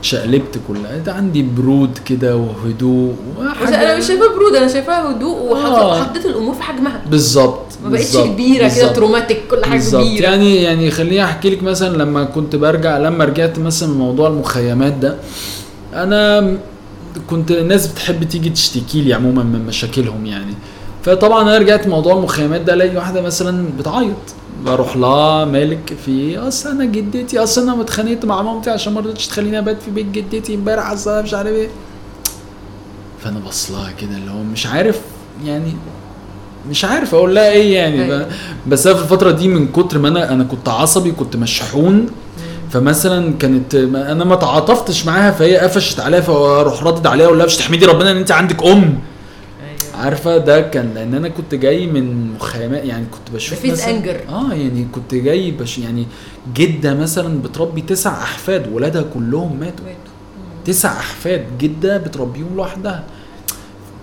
شقلبت كلها. ده عندي برود كده وهدوء بس أنا مش شايفاها برود أنا شايفاها هدوء آه. وحطيت الأمور في حجمها بالظبط ما بقتش كبيرة كده. traumatic كل حاجة بالظبط. كبيرة. يعني يعني خليني أحكي لك مثلا لما كنت برجع لما رجعت مثلا من موضوع المخيمات ده أنا كنت الناس بتحب تيجي تشتكي لي عموما من مشاكلهم يعني. فطبعا أنا رجعت موضوع المخيمات ده ألاقي واحدة مثلا بتعيط. بروح لها مالك في؟ أصل أنا جدتي أصل أنا اتخانقت مع مامتي عشان ما رضتش تخليني أبات في بيت جدتي امبارح أصل مش عارف إيه. فأنا بص لها كده اللي هو مش عارف يعني مش عارف أقول لها إيه يعني. أيوة. بس أنا في الفترة دي من كتر ما أنا أنا كنت عصبي كنت مشحون. فمثلا كانت ما- أنا ما تعاطفتش معاها فهي قفشت عليا فأروح ردد عليها لها مش تحمدي ربنا إن أنت عندك أم. أيوه. عارفة؟ ده كان لأن أنا كنت جاي من مخيمات يعني كنت بشوف مثلا anger. آه يعني كنت جاي بش يعني جدة مثلا بتربي تسع أحفاد ولادها كلهم ماتوا. تسع أحفاد جدة بتربيهم لوحدها.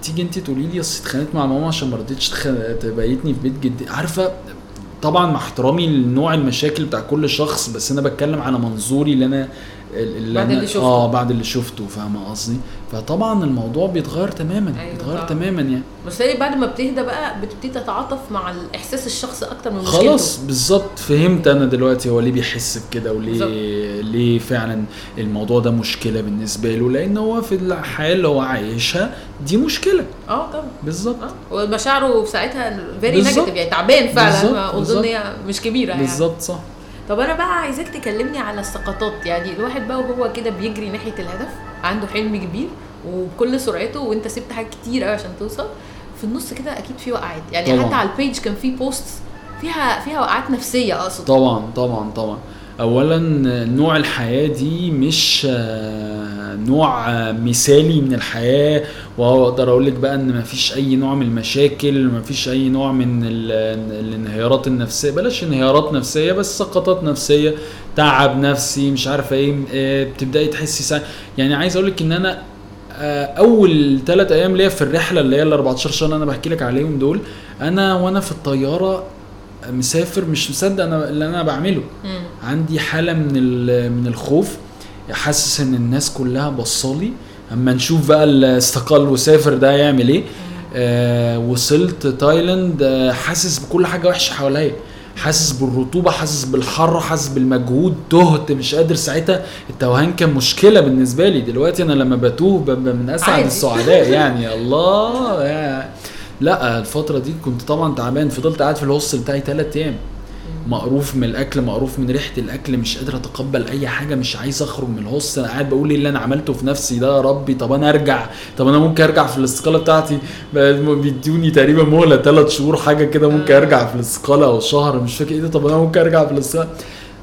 تيجي أنت تقولي لي اصل اتخانقت مع ماما عشان ما رضيتش تخ- تبيتني في بيت جدي. عارفة؟ طبعا مع احترامي لنوع المشاكل بتاع كل شخص بس أنا بتكلم على منظوري اللي أنا اللي بعد اللي شفته. آه بعد اللي شفته فاهمة قصدي؟ فطبعا الموضوع بيتغير تماما أيوة بيتغير طبعاً. تماما يعني. بس هي بعد ما بتهدى بقى بتبتدي تتعاطف مع الإحساس الشخص أكتر من مشكلته. خلاص بالظبط. فهمت أنا دلوقتي هو ليه بيحس بكده وليه. ليه فعلا الموضوع ده مشكلة بالنسبة له؟ لأن هو في الحياة اللي هو عايشها دي مشكلة. آه طبعا. بالظبط. آه ومشاعره في ساعتها very negative يعني تعبان فعلا. أظن. هي مش كبيرة يعني. بالظبط صح. طب أنا بقى عايزاك تكلمني على السقطات. يعني الواحد بقى وهو كده بيجري ناحية الهدف عنده حلم كبير وبكل سرعته وأنت سبت حاجات كتير قوي عشان توصل في النص كده أكيد في وقعات. يعني طبعاً. حتى على ال page كان في post فيها فيها وقعات نفسية أقصد. طبعا طبعا طبعا. اولا نوع الحياة دي مش آه، نوع آه، مثالي من الحياة. وأقدر أقول لك بقى إن مفيش أي نوع من المشاكل مفيش أي نوع من ال- الانهيارات النفسية. بلاش انهيارات نفسية بس سقطات نفسية تعب نفسي مش عارفة إيه آه، بتبدأي تحسي سا... يعني عايز أقول لك إن أنا أول ثلاث أيام ليا في الرحلة اللي هي ال 14 شهر اللي أنا بحكي لك عليهم دول أنا وأنا في الطيارة مسافر مش مصدق أنا اللي أنا بعمله. مم. عندي حالة من من الخوف حاسس إن الناس كلها بصالي أما نشوف بقى اللي استقل وسافر ده هيعمل إيه. آه وصلت تايلاند آه حاسس بكل حاجة وحشة حواليا. حاسس بالرطوبة حاسس بالحر حاسس بالمجهود تهت مش قادر ساعتها. التوهان كان مشكلة بالنسبة لي. دلوقتي أنا لما بتوه ببقى من أسعد. السعداء يعني. <laughs> الله يا لا الفترة دي كنت طبعا تعبان فضلت قاعد في الهوستل بتاعي ثلاث أيام. مقروف من الأكل مقروف من ريحة الأكل مش قادر أتقبل أي حاجة مش عايز أخرج من الهوستل. أنا قاعد بقول إيه اللي أنا عملته في نفسي ده؟ يا ربي طب أنا أرجع؟ طب أنا ممكن أرجع في الاستقاله بتاعتي؟ بيدوني تقريبا مهلة ثلاث شهور حاجة كده ممكن. أرجع في الاستقاله أو شهر مش فاكر إيه ده. طب أنا ممكن أرجع في الاستقاله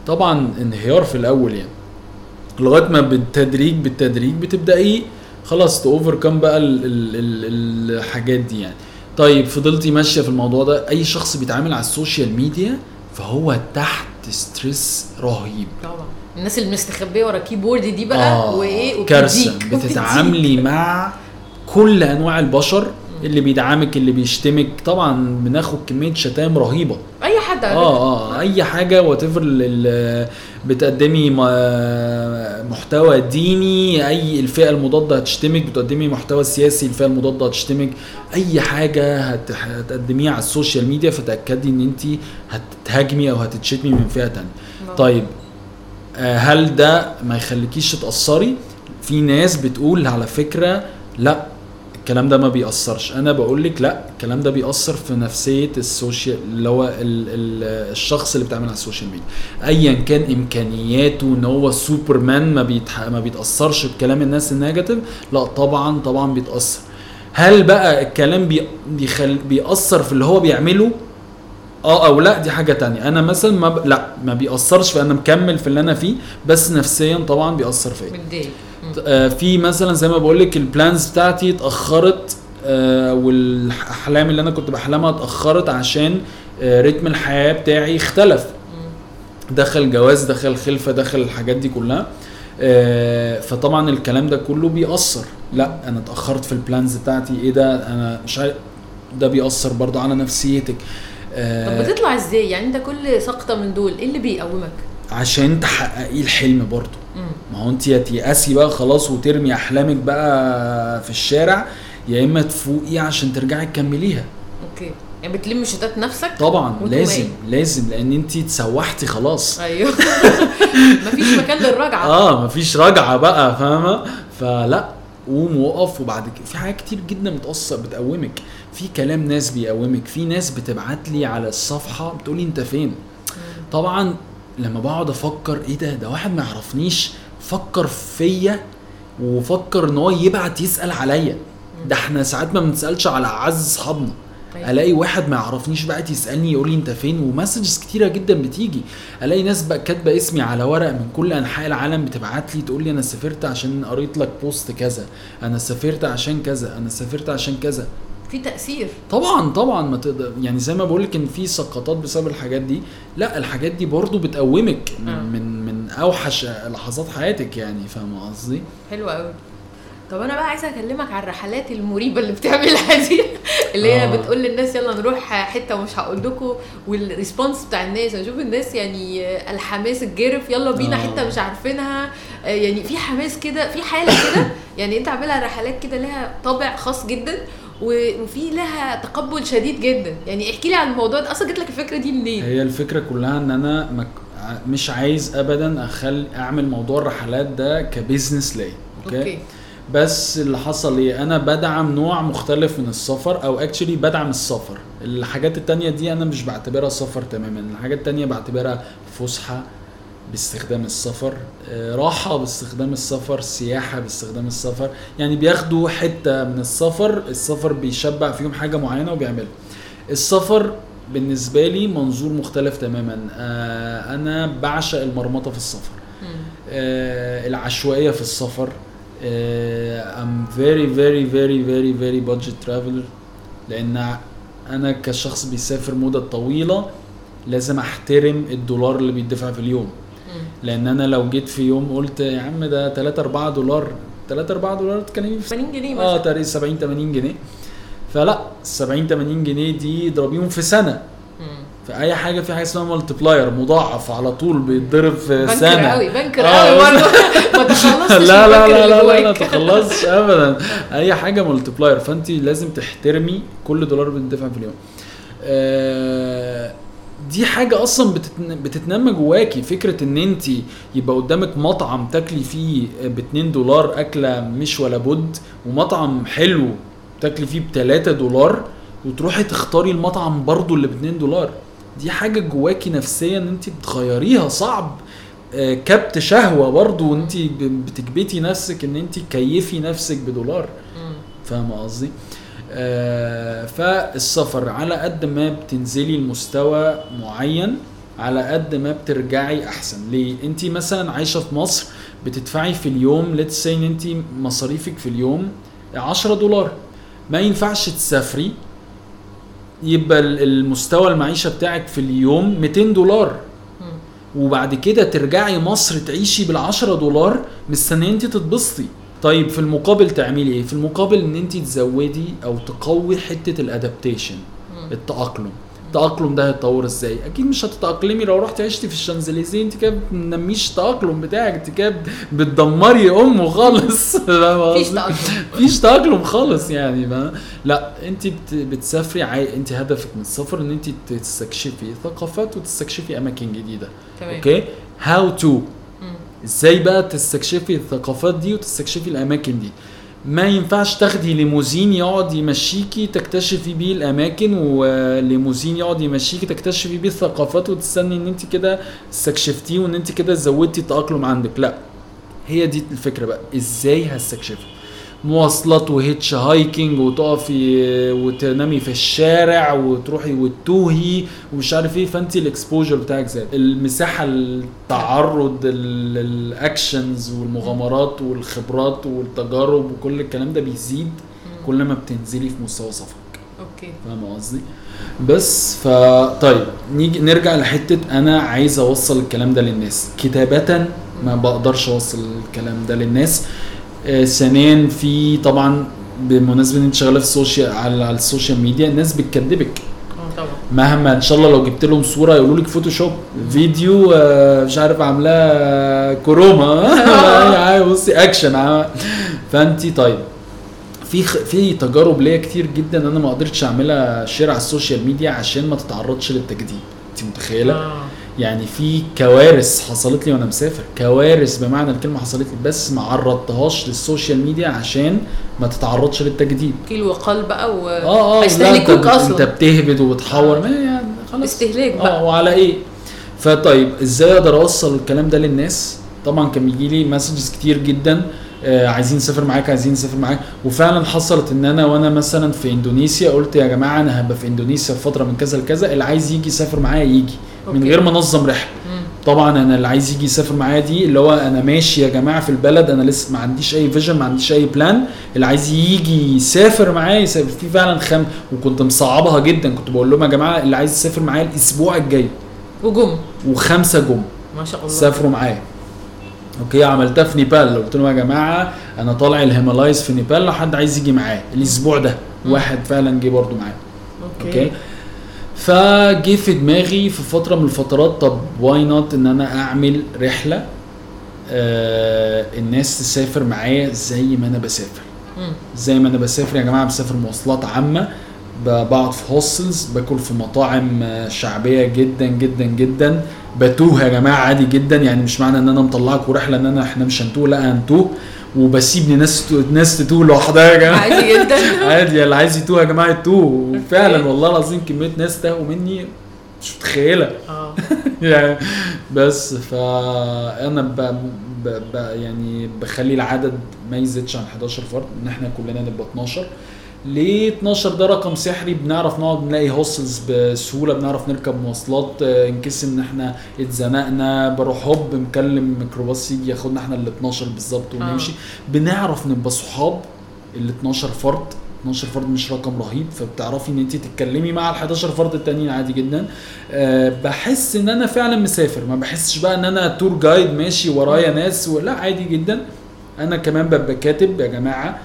طبعا انهيار في الأول يعني. لغاية ما بالتدريج بالتدريج بتبدأ إيه؟ خلاص تاوفركم بقى ال ال ال الحاجات دي يعني. طيب فضلتي ماشية في الموضوع ده. أي شخص بيتعامل على ال social media فهو تحت stress رهيب. طبعا. الناس اللي مستخبية ورا ال keyboard دي بقى وإيه؟ كارثة. بتتعاملي مع كل أنواع البشر اللي بيدعمك اللي بيشتمك. طبعا بناخد كمية شتائم رهيبة. أي حد آه. آه أي حاجة وات بتقدمي محتوى ديني أي الفئة المضادة هتشتمك بتقدمي محتوى سياسي الفئة المضادة هتشتمك. أي حاجة هت- هتقدميها على ال social media فتأكدي إن انت هتتهاجمي أو هتتشتمي من فئة نعم. طيب آه، هل ده ما يخليكيش تتأثري؟ في ناس بتقول على فكرة لا. الكلام ده ما بيأثرش. أنا بقول لك لا الكلام ده بيأثر في نفسية ال social اللي هو ال ال الشخص اللي بيتعامل على ال social media. ايا كان إمكانياته إن هو سوبرمان ما بيتح... ما بيتأثرش بكلام الناس ال negative لا طبعا طبعا بيتأثر. هل بقى الكلام بي... بيخل... بيأثر في اللي هو بيعمله؟ آه أو لا دي حاجة تانية. أنا مثلا ما ب... لا ما بيأثرش فانا مكمل في اللي أنا فيه بس نفسيا طبعا بيأثر فيا. في مثلا زي ما بقول لك ال plans بتاعتي اتأخرت آه، والأحلام اللي أنا كنت بحلمها اتأخرت عشان آه، رتم الحياة بتاعي اختلف. دخل جواز دخل خلفة دخل الحاجات دي كلها. آه، فطبعا الكلام ده كله بيأثر. لا أنا اتأخرت في ال plans بتاعتي. إيه ده؟ أنا مش عارف ده بيأثر برضه على نفسيتك. آه، طب بتطلع إزاي؟ يعني أنت كل سقطه من دول إيه اللي بيقومك؟ عشان تحققي الحلم برضه. ما هو انت يا تيأسي بقى خلاص وترمي احلامك بقى في الشارع يا اما تفوقي عشان ترجعي تكمليها. okay. يعني بتلم شتات نفسك طبعا لازم قايم. لازم لأن انت اتسوحتي خلاص. أيوه. <laughs> مفيش مكان للرجعة. آه مفيش رجعة بقى فاهمة؟ فلا قوم وقف وبعد كده في حاجات كتير جدا بتأثر بتقومك. في كلام ناس بيقومك في ناس بتبعت لي على الصفحة بتقولي انت فين. طبعا لما بقعد أفكر إيه ده؟ ده واحد ما يعرفنيش. فكر فيا وفكر ان هو يبعت يسأل عليا. ده إحنا ساعات ما بنسألش على أعز أصحابنا. أيوة. ألاقي واحد ما يعرفنيش بقى يسألني يقول لي أنت فين؟ ومسجز كتيرة جدا بتيجي. ألاقي ناس بقى كاتبة اسمي على ورق من كل أنحاء العالم بتبعت لي تقول لي أنا سافرت عشان قريت لك بوست كذا. أنا سافرت عشان كذا. أنا سافرت عشان كذا. في تأثير طبعا طبعا ما تقدر يعني زي ما بقول لك إن في سقطات بسبب الحاجات دي لا الحاجات دي برضو بتقومك آه. من من, من أوحش لحظات حياتك يعني فاهمة قصدي حلو قوي طب أنا بقى عايزة أكلمك عن الرحلات المريبة اللي بتعملها <laughs> دي اللي هي آه. بتقول للناس يلا نروح حتة ومش هقول لكم وال response بتاع الناس أشوف الناس يعني الحماس الجارف يلا بينا آه. حتة مش عارفينها آه، يعني في حماس كده في حالة كده يعني انت عاملها رحلات كده لها طابع خاص جدا وفي لها تقبل شديد جدا. يعني احكي لي عن الموضوع ده. أصلا جت لك الفكرة دي منين؟ هي الفكرة كلها إن أنا مك... مش عايز ابدا اخل أعمل موضوع الرحلات ده ك business ليا okay, okay. بس اللي حصل إيه؟ أنا بدعم نوع مختلف من السفر أو actually بدعم السفر. الحاجات التانية دي أنا مش بعتبرها سفر تماما. الحاجات التانية بعتبرها فسحة باستخدام السفر آه، راحة باستخدام السفر سياحة باستخدام السفر. يعني بياخدوا حتة من السفر السفر بيشبع فيهم حاجة معينة وبيعملها السفر بالنسبة لي منظور مختلف تماما. آه، أنا بعشق المرمطة في السفر. آه، العشوائية في السفر. I'm very very very very very budget traveler. لأن أنا كشخص بيسافر مدة طويلة لازم أحترم الدولار اللي بيدفع في اليوم. لأن أنا لو جيت في يوم قلت يا عم ده 3 4 دولار 3 4 دولار تتكلمي في 80 جنيه آه مثلا. تقريبا 70 80 جنيه. فلا 70 80 جنيه دي اضربيهم في سنة. فاي حاجة في حاجة اسمها multiplier مضاعف على طول بيتضرب في بنكر سنة. قوي بنكر آه، قوي برضه. <laughs> ما تخلصش <laughs> لا لا لا لا لا لا تخلصش ابدا. أي حاجة ملتبلاير فانت لازم تحترمي كل دولار بيندفع في اليوم. آه، دي حاجة أصلا بتتن- بتتنمى جواكي فكرة إن انت يبقى قدامك مطعم تاكلي فيه ب 2 دولار أكلة مش ولا بد ومطعم حلو تاكلي فيه ب 3 دولار وتروحي تختاري المطعم برضو اللي ب 2 دولار. دي حاجة جواكي نفسيا إن انت تغيريها صعب. آه، كبت شهوة برضو وانت بتكبتي نفسك إن انت كيفي نفسك بدولار. فاهمة قصدي؟ فالسفر على قد ما بتنزلي لمستوى معين على قد ما بترجعي أحسن. ليه؟ انت مثلا عايشة في مصر بتدفعي في اليوم ليتس إن انت مصاريفك في اليوم 10 دولار. ما ينفعش تسافري يبقى ال- المستوى المعيشة بتاعك في اليوم 200 دولار. وبعد كده ترجعي مصر تعيشي بال10 دولار مستنية انت تتبسطي. طيب في المقابل تعملي إيه؟ في المقابل إن انت تزودي أو تقوي حتة الادابتيشن التأقلم. التاقلم ده هيتطور إزاي؟ أكيد مش هتتأقلمي لو رحتي عشتي في الشانزليزيه انت كده بتنميش التأقلم بتاعك انت كده بتدمري أمه خالص. <laughs> مفيش؟ تأقلم. مفيش تأقلم خالص يعني ما لا انت بت بتسافري عاي... انت هدفك من السفر إن انت تستكشفي ثقافات وتستكشفي أماكن جديدة. تمام. okay? How to إزاي بقى تستكشفي الثقافات دي وتستكشفي الأماكن دي؟ ما ينفعش تاخدي ليموزين يقعد يمشيكي تكتشفي بيه الأماكن وليموزين يقعد يمشيكي تكتشفي بيه الثقافات وتستني إن أنت كده استكشفتيه وإن أنت كده زودتي التأقلم عندك. لا هي دي الفكرة بقى. إزاي هستكشفه؟ مواصلات و hitchhiking وتقفي وتنامي في الشارع وتروحي وتتوهي ومش عارف إيه. فانت ال exposure بتاعك زاد. المساحة التعرض ال- actions والمغامرات والخبرات والتجارب وكل الكلام ده بيزيد كل ما بتنزلي في مستوى سفرك أوكي. فاهم قصدي؟ بس فطيب نيجي نرجع لحتة أنا عايز أوصل الكلام ده للناس. كتابة ما بقدرش أوصل الكلام ده للناس. ثانيا في طبعا بمناسبة إن أنت شغالة في ال social على ال social media الناس بتكذبك. آه طبعا. مهما إن شاء الله لو جبت لهم صورة يقولوا لك فوتوشوب فيديو آه، مش عارف عاملاه chroma <laughs> <laughs> يعني بصي اكشن فانت طيب. في. في تجارب ليا كتير جدا أنا ما قدرتش أعملها share على ال social media عشان ما تتعرضش للتكذيب انت متخيلة؟ آه. يعني في كوارث حصلت لي وأنا مسافر. كوارث بمعنى الكلمة حصلت لي بس ما عرضتهاش لل social media عشان ما تتعرضش للتكذيب. كيلو وقال بقى و آه آه انت, هيستهلكوك أنت أصلا. بتهبد وبتحور ما يعني خلاص. استهلاك آه بقى وعلى إيه؟ فطيب إزاي أقدر أوصل الكلام ده للناس؟ طبعا كان بيجي لي messages كتير جدا. آه عايزين نسافر معاك عايزين نسافر معاك. وفعلا حصلت إن أنا وأنا مثلا في إندونيسيا قلت يا جماعة أنا هبقى في إندونيسيا في فترة من كذا لكذا اللي عايز يجي يسافر معايا يجي. من أوكي. غير ما انظم رحلة. طبعا أنا اللي عايز يجي يسافر معايا دي اللي هو أنا ماشي يا جماعة في البلد أنا لسه ما عنديش أي vision ما عنديش أي plan اللي عايز يجي يسافر معايا يسافر. في فعلا خمسة وكنت مصعبها جدا. كنت بقول لهم يا جماعة اللي عايز يسافر معايا الأسبوع الجاي. وجم. وخمسة جم. ما شاء الله. سافروا معايا. okay عملتها في نيبال. قلت لهم يا جماعة أنا طالع الهيمالايز في نيبال لو حد عايز يجي معايا الأسبوع ده. واحد فعلا جه برضو معايا. okay, okay؟ فجه في دماغي في فترة من الفترات طب why not إن أنا أعمل رحلة آه الناس تسافر معايا زي ما أنا بسافر. زي ما أنا بسافر يا جماعة بسافر مواصلات عامة بقعد في هوستلز باكل في مطاعم آه، شعبية جدا جدا جدا. بتوه يا جماعة عادي جدا يعني مش معنى إن أنا مطلعكم رحلة إن أنا إحنا مش هنتوه لأ هنتوه. وبسيب ناس ناس تتوه لوحدها يا جماعة. عادي جدا. <laughs> عادي اللي عايز يتوه يا جماعة يتوه. وفعلا. والله العظيم كمية ناس تاهوا مني مش متخيلة. آه. <laughs> يعني بس فانا ب... ب... ب... يعني بخلي العدد ما يزيدش عن 11 فرد إن إحنا كلنا نبقى 12 ليه 12 ده رقم سحري بنعرف نقعد نلاقي hostels بسهولة بنعرف نركب مواصلات آه، in case إن إحنا اتزنقنا بروح هوب مكلم ميكروباص يجي ياخدنا إحنا ال 12 بالظبط ونمشي. بنعرف نبقى صحاب ال 12 فرد 12 فرد مش رقم رهيب فبتعرفي إن انت تتكلمي مع ال 11 فرد التانيين عادي جدا. أه بحس إن أنا فعلا مسافر ما بحسش بقى إن أنا تور جايد ماشي ورايا ناس ولا عادي جدا. أنا كمان ببقى كاتب يا جماعة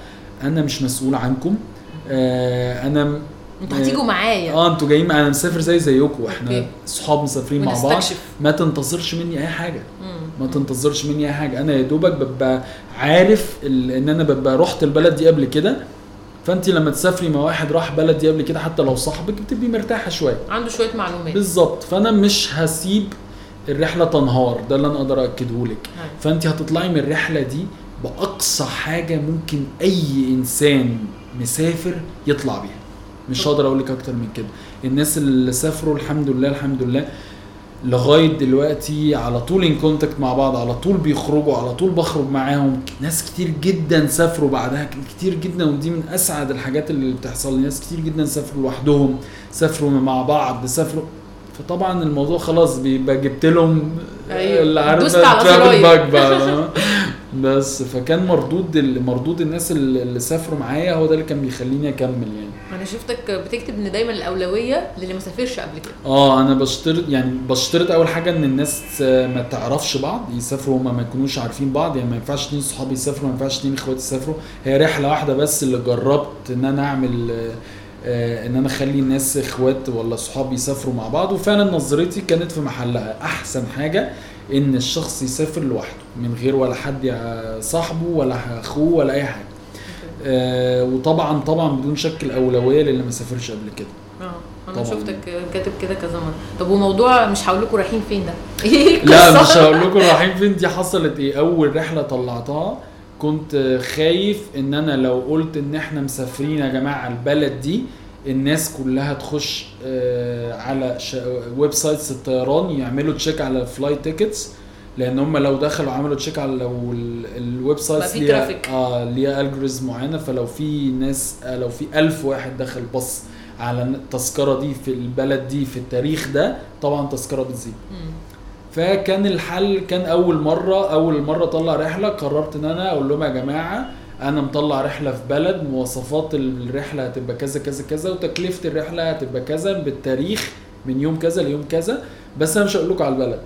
أنا مش مسؤول عنكم. أه أنا أنتوا هتيجوا معايا. آه أنتوا جايين أنا مسافر زي زيكم. إحنا. صحاب مسافرين مع بعض. ما تنتظرش مني أي حاجة. ما تنتظرش مني أي حاجة. أنا يا دوبك ببقى عارف إن أنا ببقى رحت البلد دي قبل كده. فانت لما تسافري مع واحد راح بلد دي قبل كده حتى لو صاحبك بتبقي مرتاحة شوية. عنده شوية معلومات. بالظبط. فأنا مش هسيب الرحلة تنهار. ده اللي أنا أقدر أأكده لك. فانت هتطلعي من الرحلة دي بأقصى حاجة ممكن أي إنسان مسافر يطلع بيها. مش هقدر أقول لك أكتر من كده. الناس اللي سافروا الحمد لله الحمد لله لغاية دلوقتي على طول in contact مع بعض على طول بيخرجوا على طول بخرج معاهم. ناس كتير جدا سافروا بعدها كتير جدا ودي من أسعد الحاجات اللي بتحصل لي. ناس كتير جدا سافروا لوحدهم سافروا مع بعض سافروا. فطبعا الموضوع خلاص بيبقى جبت لهم أيوة. اللي bug بقى. <laughs> بس فكان مردود مردود الناس اللي سافروا معايا هو ده اللي كان بيخليني أكمل يعني. أنا شفتك بتكتب إن دايما الأولوية للي ما سافرش قبل كده. آه أنا بشترط يعني بشترط أول حاجة إن الناس ما تعرفش بعض يسافروا هما ما يكونوش عارفين بعض يعني ما ينفعش اتنين صحابي يسافروا ما ينفعش اتنين إخواتي يسافروا. هي رحلة واحدة بس اللي جربت إن أنا أعمل آه، إن أنا أخلي الناس إخوات ولا صحاب يسافروا مع بعض. وفعلا نظرتي كانت في محلها أحسن حاجة. إن الشخص يسافر لوحده من غير ولا حد صاحبه ولا أخوه ولا أي حاجة. آه وطبعا طبعا بدون شك الأولوية للي ما سافرش قبل كده. آه أنا طبعاً. شفتك كاتب كده كذا مرة. طب وموضوع مش هقول لكم رايحين فين ده؟ <laughs> إيه لا؟ مش هقول لكم رايحين فين دي حصلت إيه؟ أول رحلة طلعتها كنت خايف إن أنا لو قلت إن إحنا مسافرين يا جماعة البلد دي الناس كلها تخش آه، على websites الطيران يعملوا check على ال flight tickets لأن هم لو دخلوا عملوا check على لو ال- ال websites ليها. آه ليها algorithm معينة فلو في ناس آه، لو في ألف واحد دخل بص على التذكره دي في البلد دي في التاريخ ده طبعا تذكرة بتزيد. فكان الحل كان أول مرة أول مرة اطلع رحلة قررت إن أنا أقول لهم يا جماعة أنا مطلع رحلة في بلد مواصفات الرحلة هتبقى كذا كذا كذا وتكلفة الرحلة هتبقى كذا بالتاريخ من يوم كذا ليوم كذا بس أنا مش هقول لكم على البلد.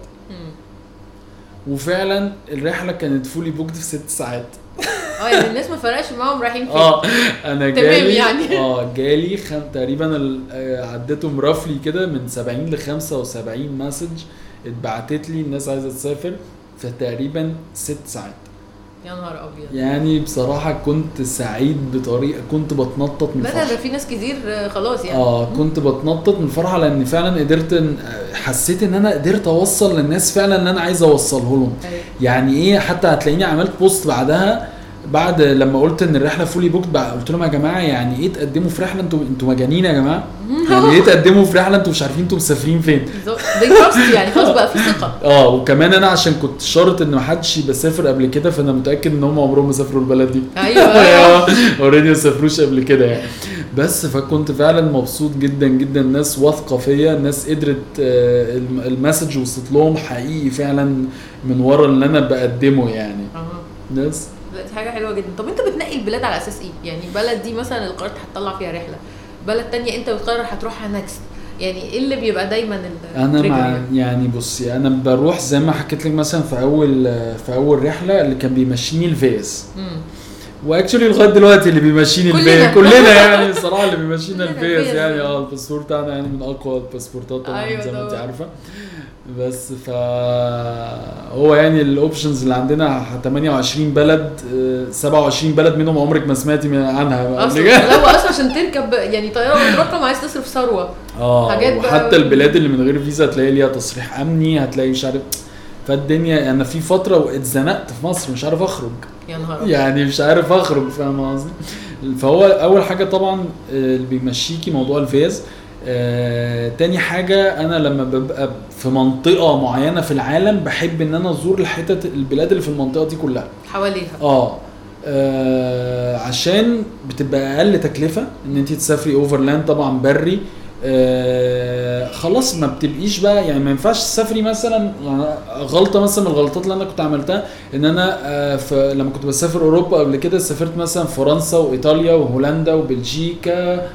وفعلا الرحلة كانت fully booked في ست ساعات <laughs> آه يعني الناس ما فرقش معاهم رايحين فين آه أنا جالي يعني. آه جالي خم... تقريبا آه، عديتهم roughly كده من 70 ل 75 message اتبعتت لي الناس عايزة تسافر فتقريبا ست ساعات يا نهار أبيض. يعني بصراحة كنت سعيد بطريقة كنت بتنطط من ده الفرحة في ناس كتير آه، خلاص يعني. آه كنت بتنطط من الفرحة لأن فعلا قدرت حسيت إن أنا قدرت أوصل للناس فعلا اللي أنا عايز اوصله لهم أيوة. يعني إيه؟ حتى هتلاقيني عملت post بعدها بعد لما قلت إن الرحلة fully booked بقى قلت لهم يا جماعة يعني إيه تقدموا في رحلة أنتوا أنتوا مجانين يا جماعة؟ <laughs> يعني إيه تقدموا في رحلة أنتوا مش عارفين أنتوا مسافرين فين؟ يعني خلاص بقى في ثقة. <laughs> آه وكمان أنا عشان كنت شرط إن محدش بسافر قبل كده فأنا متأكد إن هم عمرهم ما سافروا البلد دي. أيوه <laughs> already ما سافروش قبل كده يعني. بس فكنت فعلا مبسوط جدا جدا. الناس واثقة فيا الناس قدرت آه، الم- ال message وصلت لهم حقيقي فعلا من ورا اللي أنا بقدمه يعني. أها. دي حاجة حلوة جدا. طب أنت بتنقي البلاد على أساس إيه؟ يعني بلد دي مثلا اللي قررت هتطلع فيها رحلة. بلد تانية أنت بتقرر هتروحها next يعني إيه اللي بيبقى دايما أنا مع يعني؟ يعني بصي أنا بروح زي ما حكيت لك مثلا في أول في أول رحلة اللي كان بيمشيني الفيز. و actually لغاية دلوقتي اللي بيمشيني كلنا. الفيز كلنا يعني <laughs> الصراحه اللي بيمشينا الفيز. يعني آه الباسبور بتاعنا يعني من أقوى الباسبورتات طبعا أيوة زي ما انت. عارفة بس ف هو يعني ال options اللي عندنا 28 بلد آه، 27 بلد منهم عمرك ما سمعتي من- عنها أصلا. لو أصلا عشان تركب يعني طيارة رقم عايز تصرف ثروة آه حاجات وحتى البلاد اللي من غير فيزا هتلاقي ليها تصريح أمني هتلاقي مش عارف فالدنيا أنا في فترة اتزنقت في مصر مش عارف أخرج يا نهار. يعني مش عارف أخرج فاهم قصدي؟ فهو أول حاجة طبعا آه، اللي بيمشيكي موضوع الفيز. آه، تاني حاجة أنا لما ببقى في منطقة معينة في العالم بحب إن أنا أزور الحتت البلاد اللي في المنطقة دي كلها. حواليها. آه. آه، عشان بتبقى أقل تكلفة إن انت تسافري overland طبعا بري. آه خلاص ما بتبقيش بقى يعني ما ينفعش تسافري مثلا يعني غلطة مثلا من الغلطات اللي أنا كنت عملتها إن أنا آه في لما كنت بسافر أوروبا قبل كده سافرت مثلا فرنسا وإيطاليا وهولندا وبلجيكا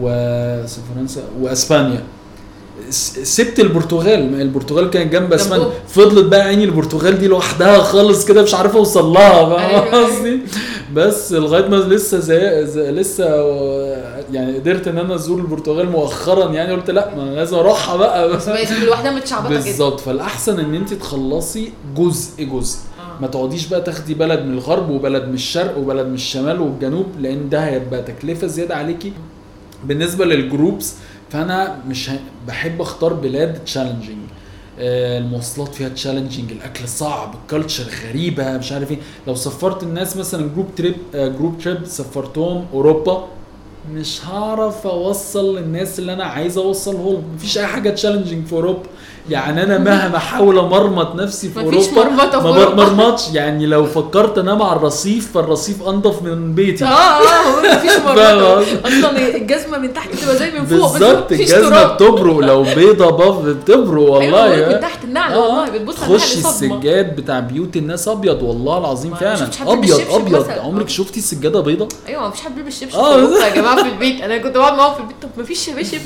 وفرنسا وإسبانيا س- سبت البرتغال البرتغال كانت جنب إسبانيا. فضلت بقى عيني البرتغال دي لوحدها خالص كده مش عارف أوصل لها فاهم أيوة، أيوة. قصدي بس لغاية ما لسه زي, زي لسه يعني قدرت إن أنا أزور البرتغال مؤخرا يعني قلت لأ ما لازم أروحها بقى. بس لوحدها متشعبطة كده بالظبط. فالأحسن إن أنت تخلصي جزء جزء. آه. ما تقعديش بقى تاخدي بلد من الغرب وبلد من الشرق وبلد من الشمال والجنوب لأن ده هيبقى تكلفة زيادة عليكي. بالنسبة لل groups فأنا مش. بحب أختار بلاد challenging المواصلات فيها challenging الأكل صعب ال culture غريبة مش عارف إيه. لو سفرت الناس مثلا group trip group trip سفرتهم أوروبا مش هعرف أوصل للناس اللي أنا عايز اوصله لهم مفيش أي حاجة challenging في اوروبا يعني أنا مهما احاول أمرمط نفسي في مفيش أوروبا ما أوروبا. بمرمطش يعني لو فكرت انام على الرصيف فالرصيف أنضف من بيتي آه آه هو مفيش <laughs> مرمطة؟ أصلا الجزمة من تحت تبقى زي من فوق بالظبط الجزمة. بتبرق لو بيضة باف بتبرق والله أيوه يا. من تحت النعل آه. والله بتبص صدمة السجاد بتاع بيوت الناس أبيض والله العظيم فعلا أبيض أبيض. عمرك. شفتي سجاده بيضة أيوه مفيش حد بيلبس شبشب آه، يا جماعة في البيت أنا كنت بقعد معاهم في البيت طب مفيش شباشب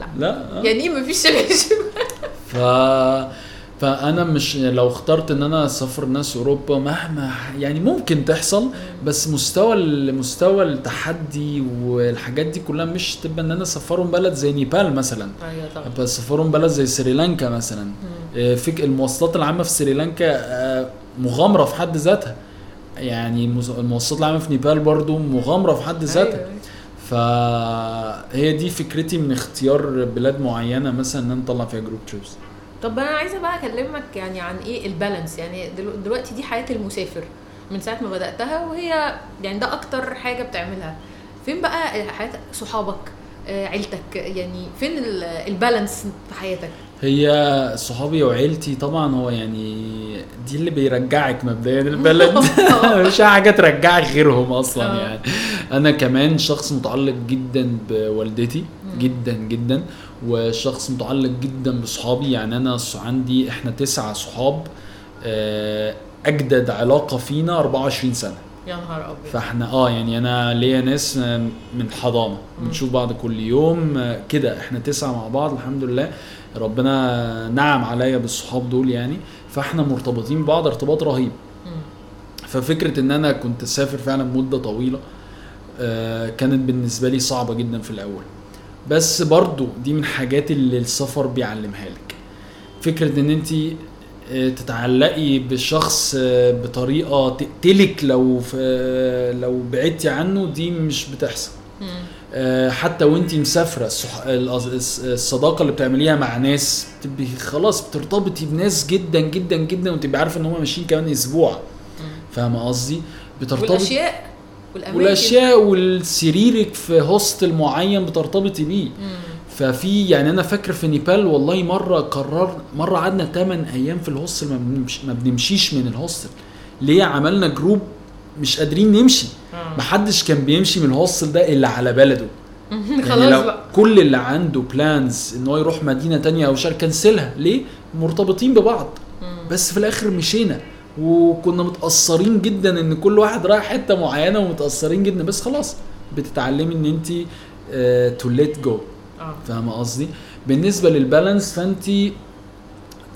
لا لا. يعني إيه مفيش شباشب ف فأنا مش لو اخترت إن أنا أسافر ناس أوروبا مهما يعني ممكن تحصل بس مستوى مستوى التحدي والحاجات دي كلها مش تبقى إن أنا أسافرهم بلد زي نيبال مثلا. أيوه طبعا. أبقى أسافرهم بلد زي سريلانكا مثلا. آه، فك المواصلات العامة في سريلانكا آه، مغامرة في حد ذاتها. يعني المواصلات العامة في نيبال برضو مغامرة في حد ذاتها. أيوة. فهي دي فكرتي من اختيار بلاد معينة مثلا إن أنا أطلع فيها group trips طب أنا عايزة بقى أكلمك يعني عن إيه ال balance؟ يعني دلو- دلوقتي دي حياة المسافر. من ساعة ما بدأتها وهي يعني ده أكتر حاجة بتعملها. فين بقى حياة صحابك؟ آه، عيلتك؟ يعني فين ال- البالانس في حياتك؟ هي صحابي وعيلتي طبعا هو يعني دي اللي بيرجعك مبدئيا البلد <laughs> <laughs> مش حاجة ترجعك غيرهم أصلا آه. يعني. أنا كمان شخص متعلق جدا بوالدتي جدا جدا. وشخص متعلق جدا بصحابي. يعني أنا عندي إحنا تسعة صحاب آه، أجدد علاقة فينا 24 سنة. يا نهار أبيض. فإحنا آه يعني أنا ليا ناس آه، من حضانة. بنشوف بعض كل يوم آه، كده. إحنا تسعة مع بعض الحمد لله. ربنا نعم عليا بالصحاب دول يعني. فإحنا مرتبطين ببعض ارتباط رهيب. ففكرة إن أنا كنت اسافر فعلا مدة طويلة كانت بالنسبة لي صعبة جدا في الأول. بس برضو دي من الحاجات اللي السفر بيعلمها لك. فكرة إن أنت تتعلقي بشخص آه، بطريقة تقتلك لو آه، لو بعدتي عنه دي مش بتحصل. آه، حتى وأنت مسافرة الصداقة اللي بتعمليها مع ناس بتبقي خلاص بترتبطي بناس جدا جدا جدا وتبقي عارفة إن هم ماشيين كمان أسبوع. فاهمة قصدي؟ بترتبط والأشياء والأماكن. والأشياء والسريرك في hostel معين بترتبطي بيه. ففي يعني أنا فاكر في نيبال والله مرة قرر مرة قعدنا 8 أيام في ال hostel ما, بنمش ما بنمشيش من ال hostel ليه؟ عملنا group مش قادرين نمشي. محدش كان بيمشي من ال hostel ده إلا على بلده. <laughs> يعني خلاص لو بقى. كل اللي عنده plans ان هو يروح مدينة تانية أو شهر cancel ها ليه؟ مرتبطين ببعض. بس في الآخر مشينا. وكنا متأثرين جدا إن كل واحد رايح حتة معينة ومتأثرين جدا بس خلاص بتتعلمي إن أنت to let go آه فاهمة قصدي بالنسبة لل balance فأنت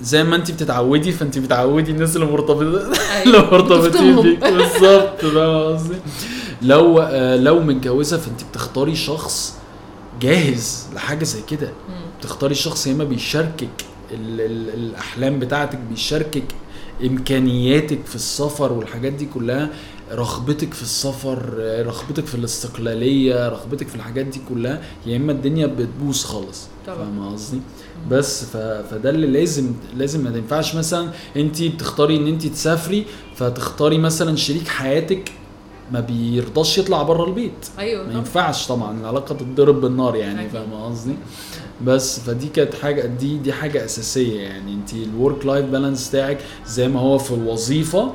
زي ما أنت بتتعودي فأنت بتعودي الناس اللي مرتبطة <laughs> أيوة. اللي مرتبطين. بيك بالظبط فاهمة قصدي لو آه، لو متجوزة فأنت بتختاري شخص جاهز لحاجة زي كده. بتختاري شخص يا إما بيشاركك ال ال الأحلام بتاعتك بيشاركك إمكانياتك في السفر والحاجات دي كلها رغبتك في السفر رغبتك في الاستقلالية رغبتك في الحاجات دي كلها يا إما الدنيا بتبوظ خالص. فاهمه قصدي بس ف... فده اللي لازم لازم ما تنفعش مثلا أنت بتختاري إن أنت تسافري فتختاري مثلا شريك حياتك ما بيرضاش يطلع بره البيت أيوه ما. ينفعش طبعا العلاقة تتضرب بالنار يعني. فاهم قصدي بس فدي كانت حاجة دي دي حاجة أساسية يعني. انت ال work life balance بتاعك زي ما هو في الوظيفة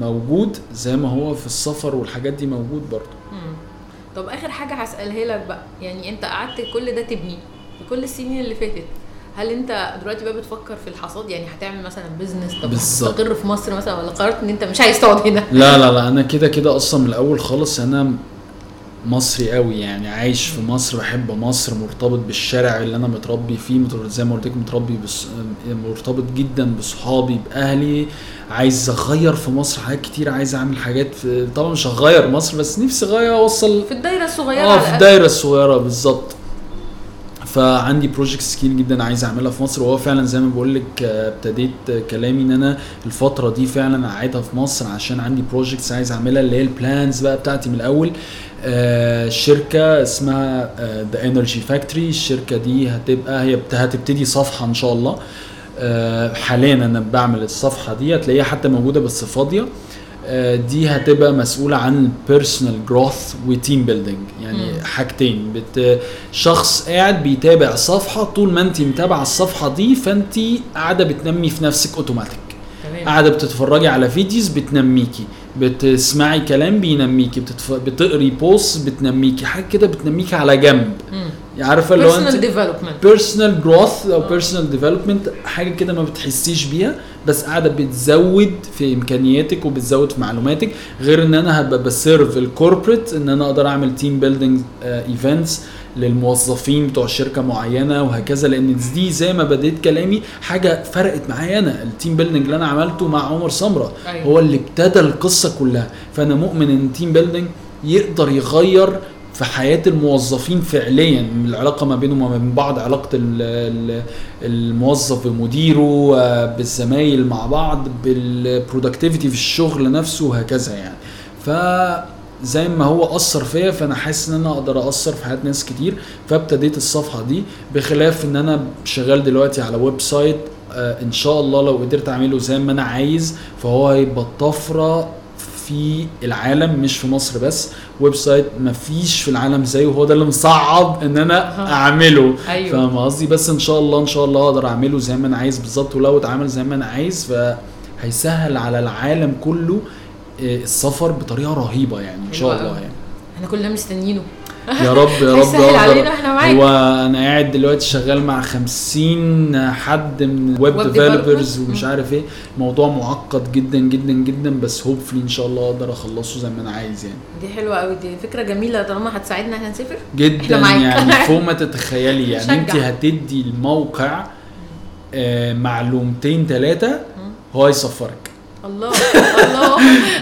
موجود زي ما هو في السفر والحاجات دي موجود برضه. طب آخر حاجة هسألها لك بقى. يعني انت قعدت كل ده تبني في كل السنين اللي فاتت هل انت دلوقتي بقى بتفكر في الحصاد؟ يعني هتعمل مثلا بيزنس طب. تستقر في مصر مثلا ولا قررت إن أنت مش عايز تقعد هنا؟ لا لا لا أنا كده كده أصلا من الأول خالص أنا مصري قوي يعني عايش في مصر بحب مصر مرتبط بالشارع اللي أنا متربي فيه زي ما قلت لك متربي بس مرتبط جدا بصحابي بأهلي عايز أغير في مصر حاجات كتير عايز أعمل حاجات في طبعا مش هغير مصر بس نفسي أغير أوصل في الدايرة الصغيرة آه في. الدايرة الصغيرة بالظبط فعندي projects كتير جدا عايز أعملها في مصر وهو فعلا زي ما بقول لك آه، ابتديت آه، كلامي إن أنا الفترة دي فعلا قاعدها في مصر عشان عندي projects عايز أعملها اللي هي ال plans بقى بتاعتي من الأول. آه، شركة اسمها The Energy Factory الشركة دي هتبقى هي بت- هتبتدي صفحة إن شاء الله. حاليا أنا بعمل الصفحة دي هتلاقيها حتى موجودة بس فاضية. دي هتبقى مسؤولة عن personal growth و team building يعني مم. حاجتين. بت شخص قاعد بيتابع صفحة طول ما انت متابعة الصفحة دي فانت قاعدة بتنمي في نفسك اوتوماتيك قاعدة بتتفرجي على videos بتنميكي. بتسمعي كلام بينميكي. بتتف... بتقري post بتنميكي. حاجة كده بتنميكي على جنب. مم. عارفة اللي هو personal انت development. personal growth أو آه. personal development حاجة كده ما بتحسيش بيها. بس قاعدة بتزود في إمكانياتك وبتزود في معلوماتك غير إن أنا هبقى ب serve ال corporate إن أنا أقدر أعمل team building events للموظفين بتوع شركة معينة وهكذا لأن دي زي ما بديت كلامي حاجة فرقت معايا أنا ال team building اللي أنا عملته مع عمر سمرة أيوة. هو اللي ابتدى القصة كلها فأنا مؤمن إن ال team building يقدر يغير في حياة الموظفين فعليا العلاقة ما بينهم وما بين بعض علاقة ال- ال- الموظف بمديره بالزمايل مع بعض بال productivity في الشغل نفسه وهكذا يعني. ف زي ما هو أثر فيا فأنا حاسس إن أنا أقدر أثر في حياة ناس كتير. فابتديت الصفحة دي بخلاف إن أنا شغال دلوقتي على website آه، إن شاء الله لو قدرت أعمله زي ما أنا عايز فهو هيبقى طفرة في العالم مش في مصر بس. website مفيش في العالم زيه وهو ده اللي مصعب إن أنا. أعمله أيوة. فاهم قصدي بس إن شاء الله إن شاء الله أقدر أعمله زي ما أنا عايز بالظبط ولو اتعمل زي ما أنا عايز فهيسهل على العالم كله آه، السفر بطريقة رهيبة يعني إن شاء الله. يعني إحنا كلنا مستنيينه يا رب يا رب معاك. هو أنا قاعد دلوقتي شغال مع 50 حد من web developers. ومش عارف إيه موضوع معقد جدا جدا جدا بس hopefully إن شاء الله أقدر أخلصه زي ما أنا عايز يعني دي حلوة قوي دي فكرة جميلة طالما هتساعدنا إحنا نسافر جدا. يعني <laughs> فوق ما تتخيلي يعني انت. هتدي الموقع آه معلومتين ثلاثة هو يسفرك الله <laughs> الله.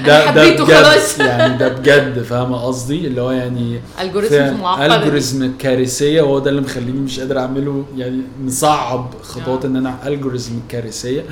ده أنا حبيته خلاص. يعني ده بجد فاهمه قصدي؟ اللي هو يعني algorithms معقدة. algorithm كارثية وهو ده اللي مخليني مش قادر أعمله يعني مصعب خطوات آه. إن أنا algorithm كارثية.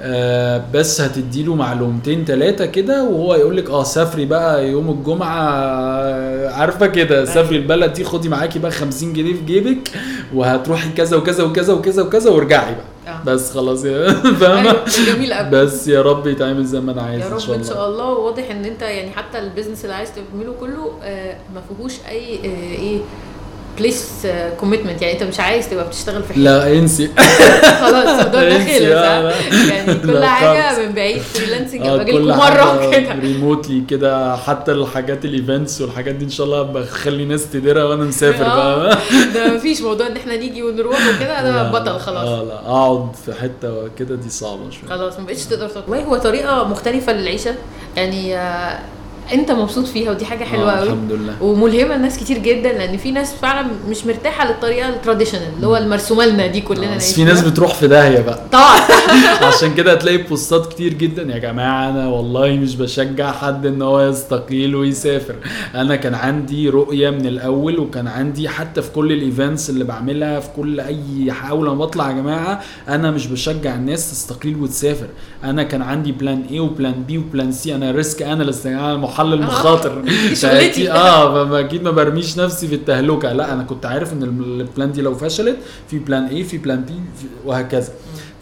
آه بس هتديله معلومتين ثلاثة كده وهو يقول لك آه سافري بقى يوم الجمعة. آه، عارفة كده سافري البلد دي خدي معاكي بقى 50 جنيه في جيبك وهتروحي كذا وكذا وكذا وكذا وكذا وارجعي بقى. آه. بس خلاص يا <laughs> فاهمة؟ أيوة، جميل قوي بس يا رب يتعمل زي ما أنا عايز يا إن رب شاء إن الله شاء الله. وواضح إن أنت يعني حتى ال business اللي عايز تعمله كله آه، ما فيهوش أي آه، إيه place commitment يعني انت مش عايز تبقى بتشتغل في حتة لا انسي. <laughs> خلاص الموضوع ده انسي، خلص. يعني كل حاجة. من بعيد freelancing باجي كل لكم مرة حاجة كده remotely كده حتى الحاجات ال events والحاجات دي إن شاء الله بخلي ناس تديرها وأنا مسافر آه. بقى ده مفيش موضوع إن إحنا نيجي ونروح وكده ده لا، بطل لا، خلاص. آه لا أقعد في حتة كده دي صعبة شوية. خلاص ما بقتش تقدر تطلع والله هو طريقة مختلفة للعيشة. يعني آه، انت مبسوط فيها ودي حاجة حلوة آه قوي. الحمد لله. وملهمة لناس كتير جدا لأن في ناس فعلا مش مرتاحة للطريقة التراديشنال اللي هو المرسومه لنا دي كلنا آه، بس في ناس. بتروح في داهية بقى. طبعا. <laughs> عشان كده هتلاقي بوستات كتير جدا يا جماعة أنا والله مش بشجع حد إن هو يستقيل ويسافر. أنا كان عندي رؤية من الأول وكان عندي حتى في كل ال events اللي بعملها في كل أي حاول أنا بطلع يا جماعة أنا مش بشجع الناس تستقيل وتسافر. أنا كان عندي plan A و plan B و plan C أنا risk analyst أنا محلل آه، مخاطر <laughs> <laughs> شغلتي. آه فما أكيد ما برميش نفسي في التهلكة. لا أنا كنت عارف إن ال plan دي لو فشلت في plan A في plan B وهكذا.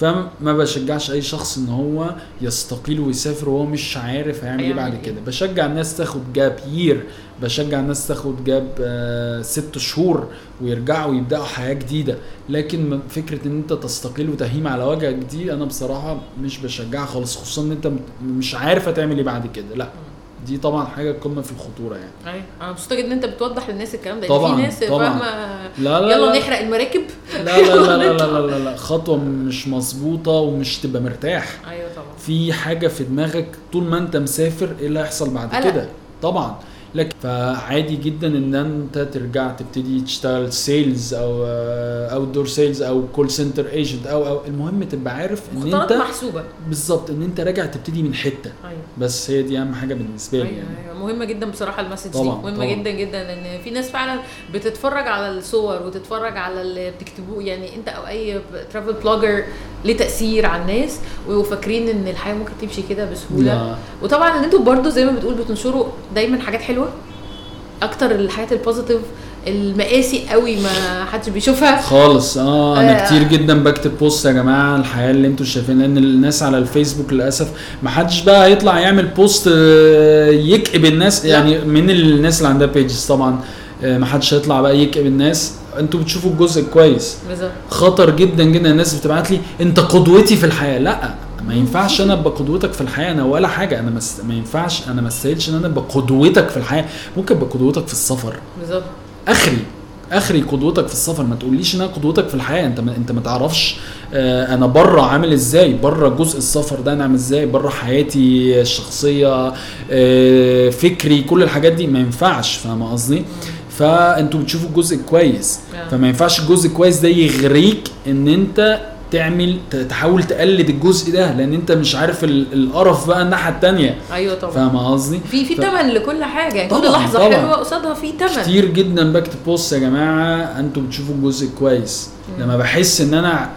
فما بشجعش أي شخص إن هو يستقيل ويسافر وهو مش عارف هيعمل إيه بعد إيه. كده. بشجع الناس تاخد جاب يير بشجع الناس تاخد جاب آه ست شهور ويرجعوا ويبدأوا حياة جديدة. لكن فكرة إن أنت تستقيل وتهيم على وجهك دي أنا بصراحة مش بشجعها خالص. خصوصا إن أنت مش عارف هتعمل إيه بعد كده. لا. دي طبعا حاجة قمة في الخطورة يعني. أيوه. أنا مبسوطة جدا إن أنت بتوضح للناس الكلام ده. طبعاً، في ناس. فاهمة لا لا يلا لا. نحرق المراكب. لا لا لا لا لا, لا, لا, لا. <laughs> خطوة مش مظبوطة ومش تبقى مرتاح. أيوه طبعا. في حاجة في دماغك طول ما أنت مسافر إيه اللي هيحصل بعد. كده؟ طبعا. لكن فعادي جدا إن أنت ترجع تبتدي تشتغل sales أو outdoor sales أو call center agent أو أو المهم تبقى عارف إن أنت محسوبة. بالظبط إن أنت راجع تبتدي من حتة. أيوه. بس هي دي أهم حاجة بالنسبة لي أيوه يعني. أيوه. مهمة جدا بصراحة ال message دي. مهمة طبعاً. جدا جدا لأن في ناس فعلا بتتفرج على الصور وتتفرج على اللي بتكتبوه. يعني أنت أو أي travel blogger ليه تأثير على الناس ويبقوا فاكرين إن الحياة ممكن تمشي كده بسهولة. لا. وطبعا إن أنتوا برضو زي ما بتقول بتنشروا دايما حاجات حلوة. أكتر الحاجات ال positive المآسي قوي ما حدش بيشوفها. خالص. آه أنا آه. كتير جدا بكتب post يا جماعة الحياة اللي أنتوا شايفين لأن الناس على الفيسبوك للأسف ما حدش بقى هيطلع يعمل post آه، يكئب الناس لا. يعني من الناس اللي عندها pages طبعا آه، ما حدش هيطلع بقى يكئب الناس. أنتوا بتشوفوا الجزء الكويس. بالظبط. خطر جدا جدا الناس بتبعت لي أنت قدوتي في الحياة. لا. ما ينفعش أنا أبقى قدوتك في الحياة أنا ولا حاجة. أنا مس... ما ينفعش أنا ما استاهلش إن أنا أبقى قدوتك في الحياة. ممكن أبقى قدوتك في السفر. بالظبط. آخري آخري قدوتك في السفر. ما تقوليش إن أنا قدوتك في الحياة. أنت ما أنت ما تعرفش آه أنا بره عامل إزاي؟ بره جزء السفر ده أنا عامل إزاي؟ بره حياتي الشخصية آه فكري كل الحاجات دي. ما ينفعش. فاهم قصدي؟ فأنتوا بتشوفوا الجزء الكويس آه. فما ينفعش الجزء الكويس ده يغريك إن أنت تعمل تحاول تقلد الجزء ده لأن أنت مش عارف ال- القرف بقى الناحية التانية. أيوه طبعا. فاهم قصدي؟ في في ف- تمن لكل حاجة. يعني كل لحظة طبعاً. حلوة قصادها في تمن. كتير جدا بكتب post يا جماعة أنتوا بتشوفوا الجزء كويس. لما بحس إن أنا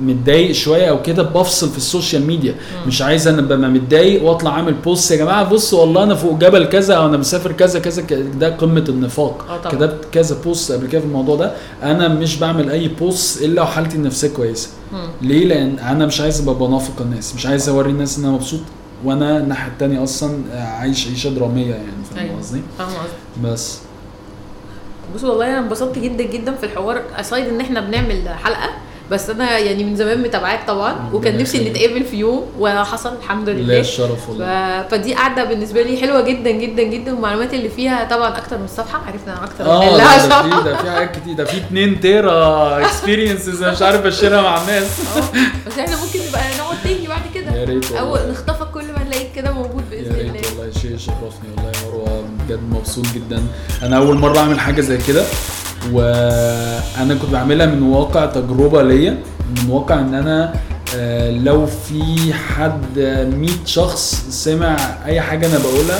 متضايق شوية أو كده بفصل في ال social media. مش عايز أنا أبقى متضايق وأطلع أعمل post يا جماعة بصوا والله أنا فوق جبل كذا أو أنا مسافر كذا كذا ده قمة النفاق. آه. كتبت كذا post قبل كده في الموضوع ده. أنا مش بعمل أي post إلا وحالتي النفسية كويسة. ليه؟ لأن أنا مش عايز أبقى بنافق الناس. مش عايز أوري الناس إن أنا مبسوط وأنا الناحية التانية أصلا آه، عايش عيشة درامية يعني فاهم أيوة. قصدي؟ فاهمه قصدي بس. بص والله أنا انبسطت جدا جدا في الحوار. aside إن إحنا بنعمل حلقة. بس أنا يعني من زمان متابعاك طبعا وكان نفسي. نتقابل في يوم وحصل الحمد لله. لله الشرف ف... والله فدي قاعدة بالنسبة لي حلوة جدا جدا جدا والمعلومات اللي فيها طبعا أكتر من صفحه عرفنا أكتر آه لا، على <laughs> ده في الصفحه ده في حاجات كتير ده في 2 tera experiences أنا مش عارف أ share ها مع الناس. آه بس إحنا ممكن نبقى نقعد تاني بعد كده. يا ريت أو. نخطفك كل ما نلاقيك كده موجود يا باذن الله. ريت والله. شيء يشرفني والله يا مروة. بجد مبسوط جدا. أنا أول مرة أعمل حاجة زي كده. وأنا كنت بعملها من واقع تجربة ليا من واقع ان أنا آه، لو في حد 100 شخص سمع اي حاجة أنا بقولها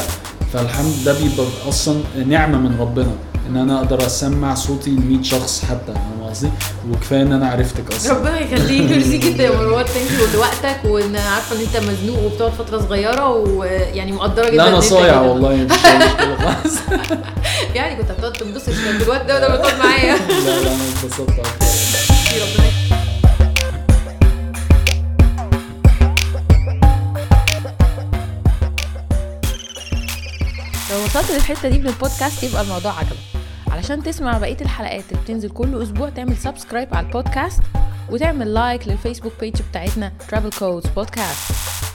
فالحمد ده بيبقى أصلا نعمة من ربنا. إن أنا أقدر أسمع صوتي ل 100 شخص حتى فاهم قصدي؟ وكفاية إن أنا عرفتك أصلا. ربنا يخليك. <laughs> ميرسي جدا يا مروان thank you لوقتك وإن عارفة إن أنت مزنوق وبتقعد فترة صغيرة ويعني مقدرة جدا لا أنا صايع والله مش خالص. <laughs> يعني كنت هتقعد تنبسط الواد ده ولا بتقعد معايا؟ لا لا أنا اتبسطت أكتر. ربنا لو وصلت للحتة دي من البودكاست يبقى الموضوع عجبك. علشان تسمع بقية الحلقات اللي بتنزل كل أسبوع تعمل subscribe على البودكاست وتعمل like لل Facebook page بتاعتنا Travel Codes Podcast.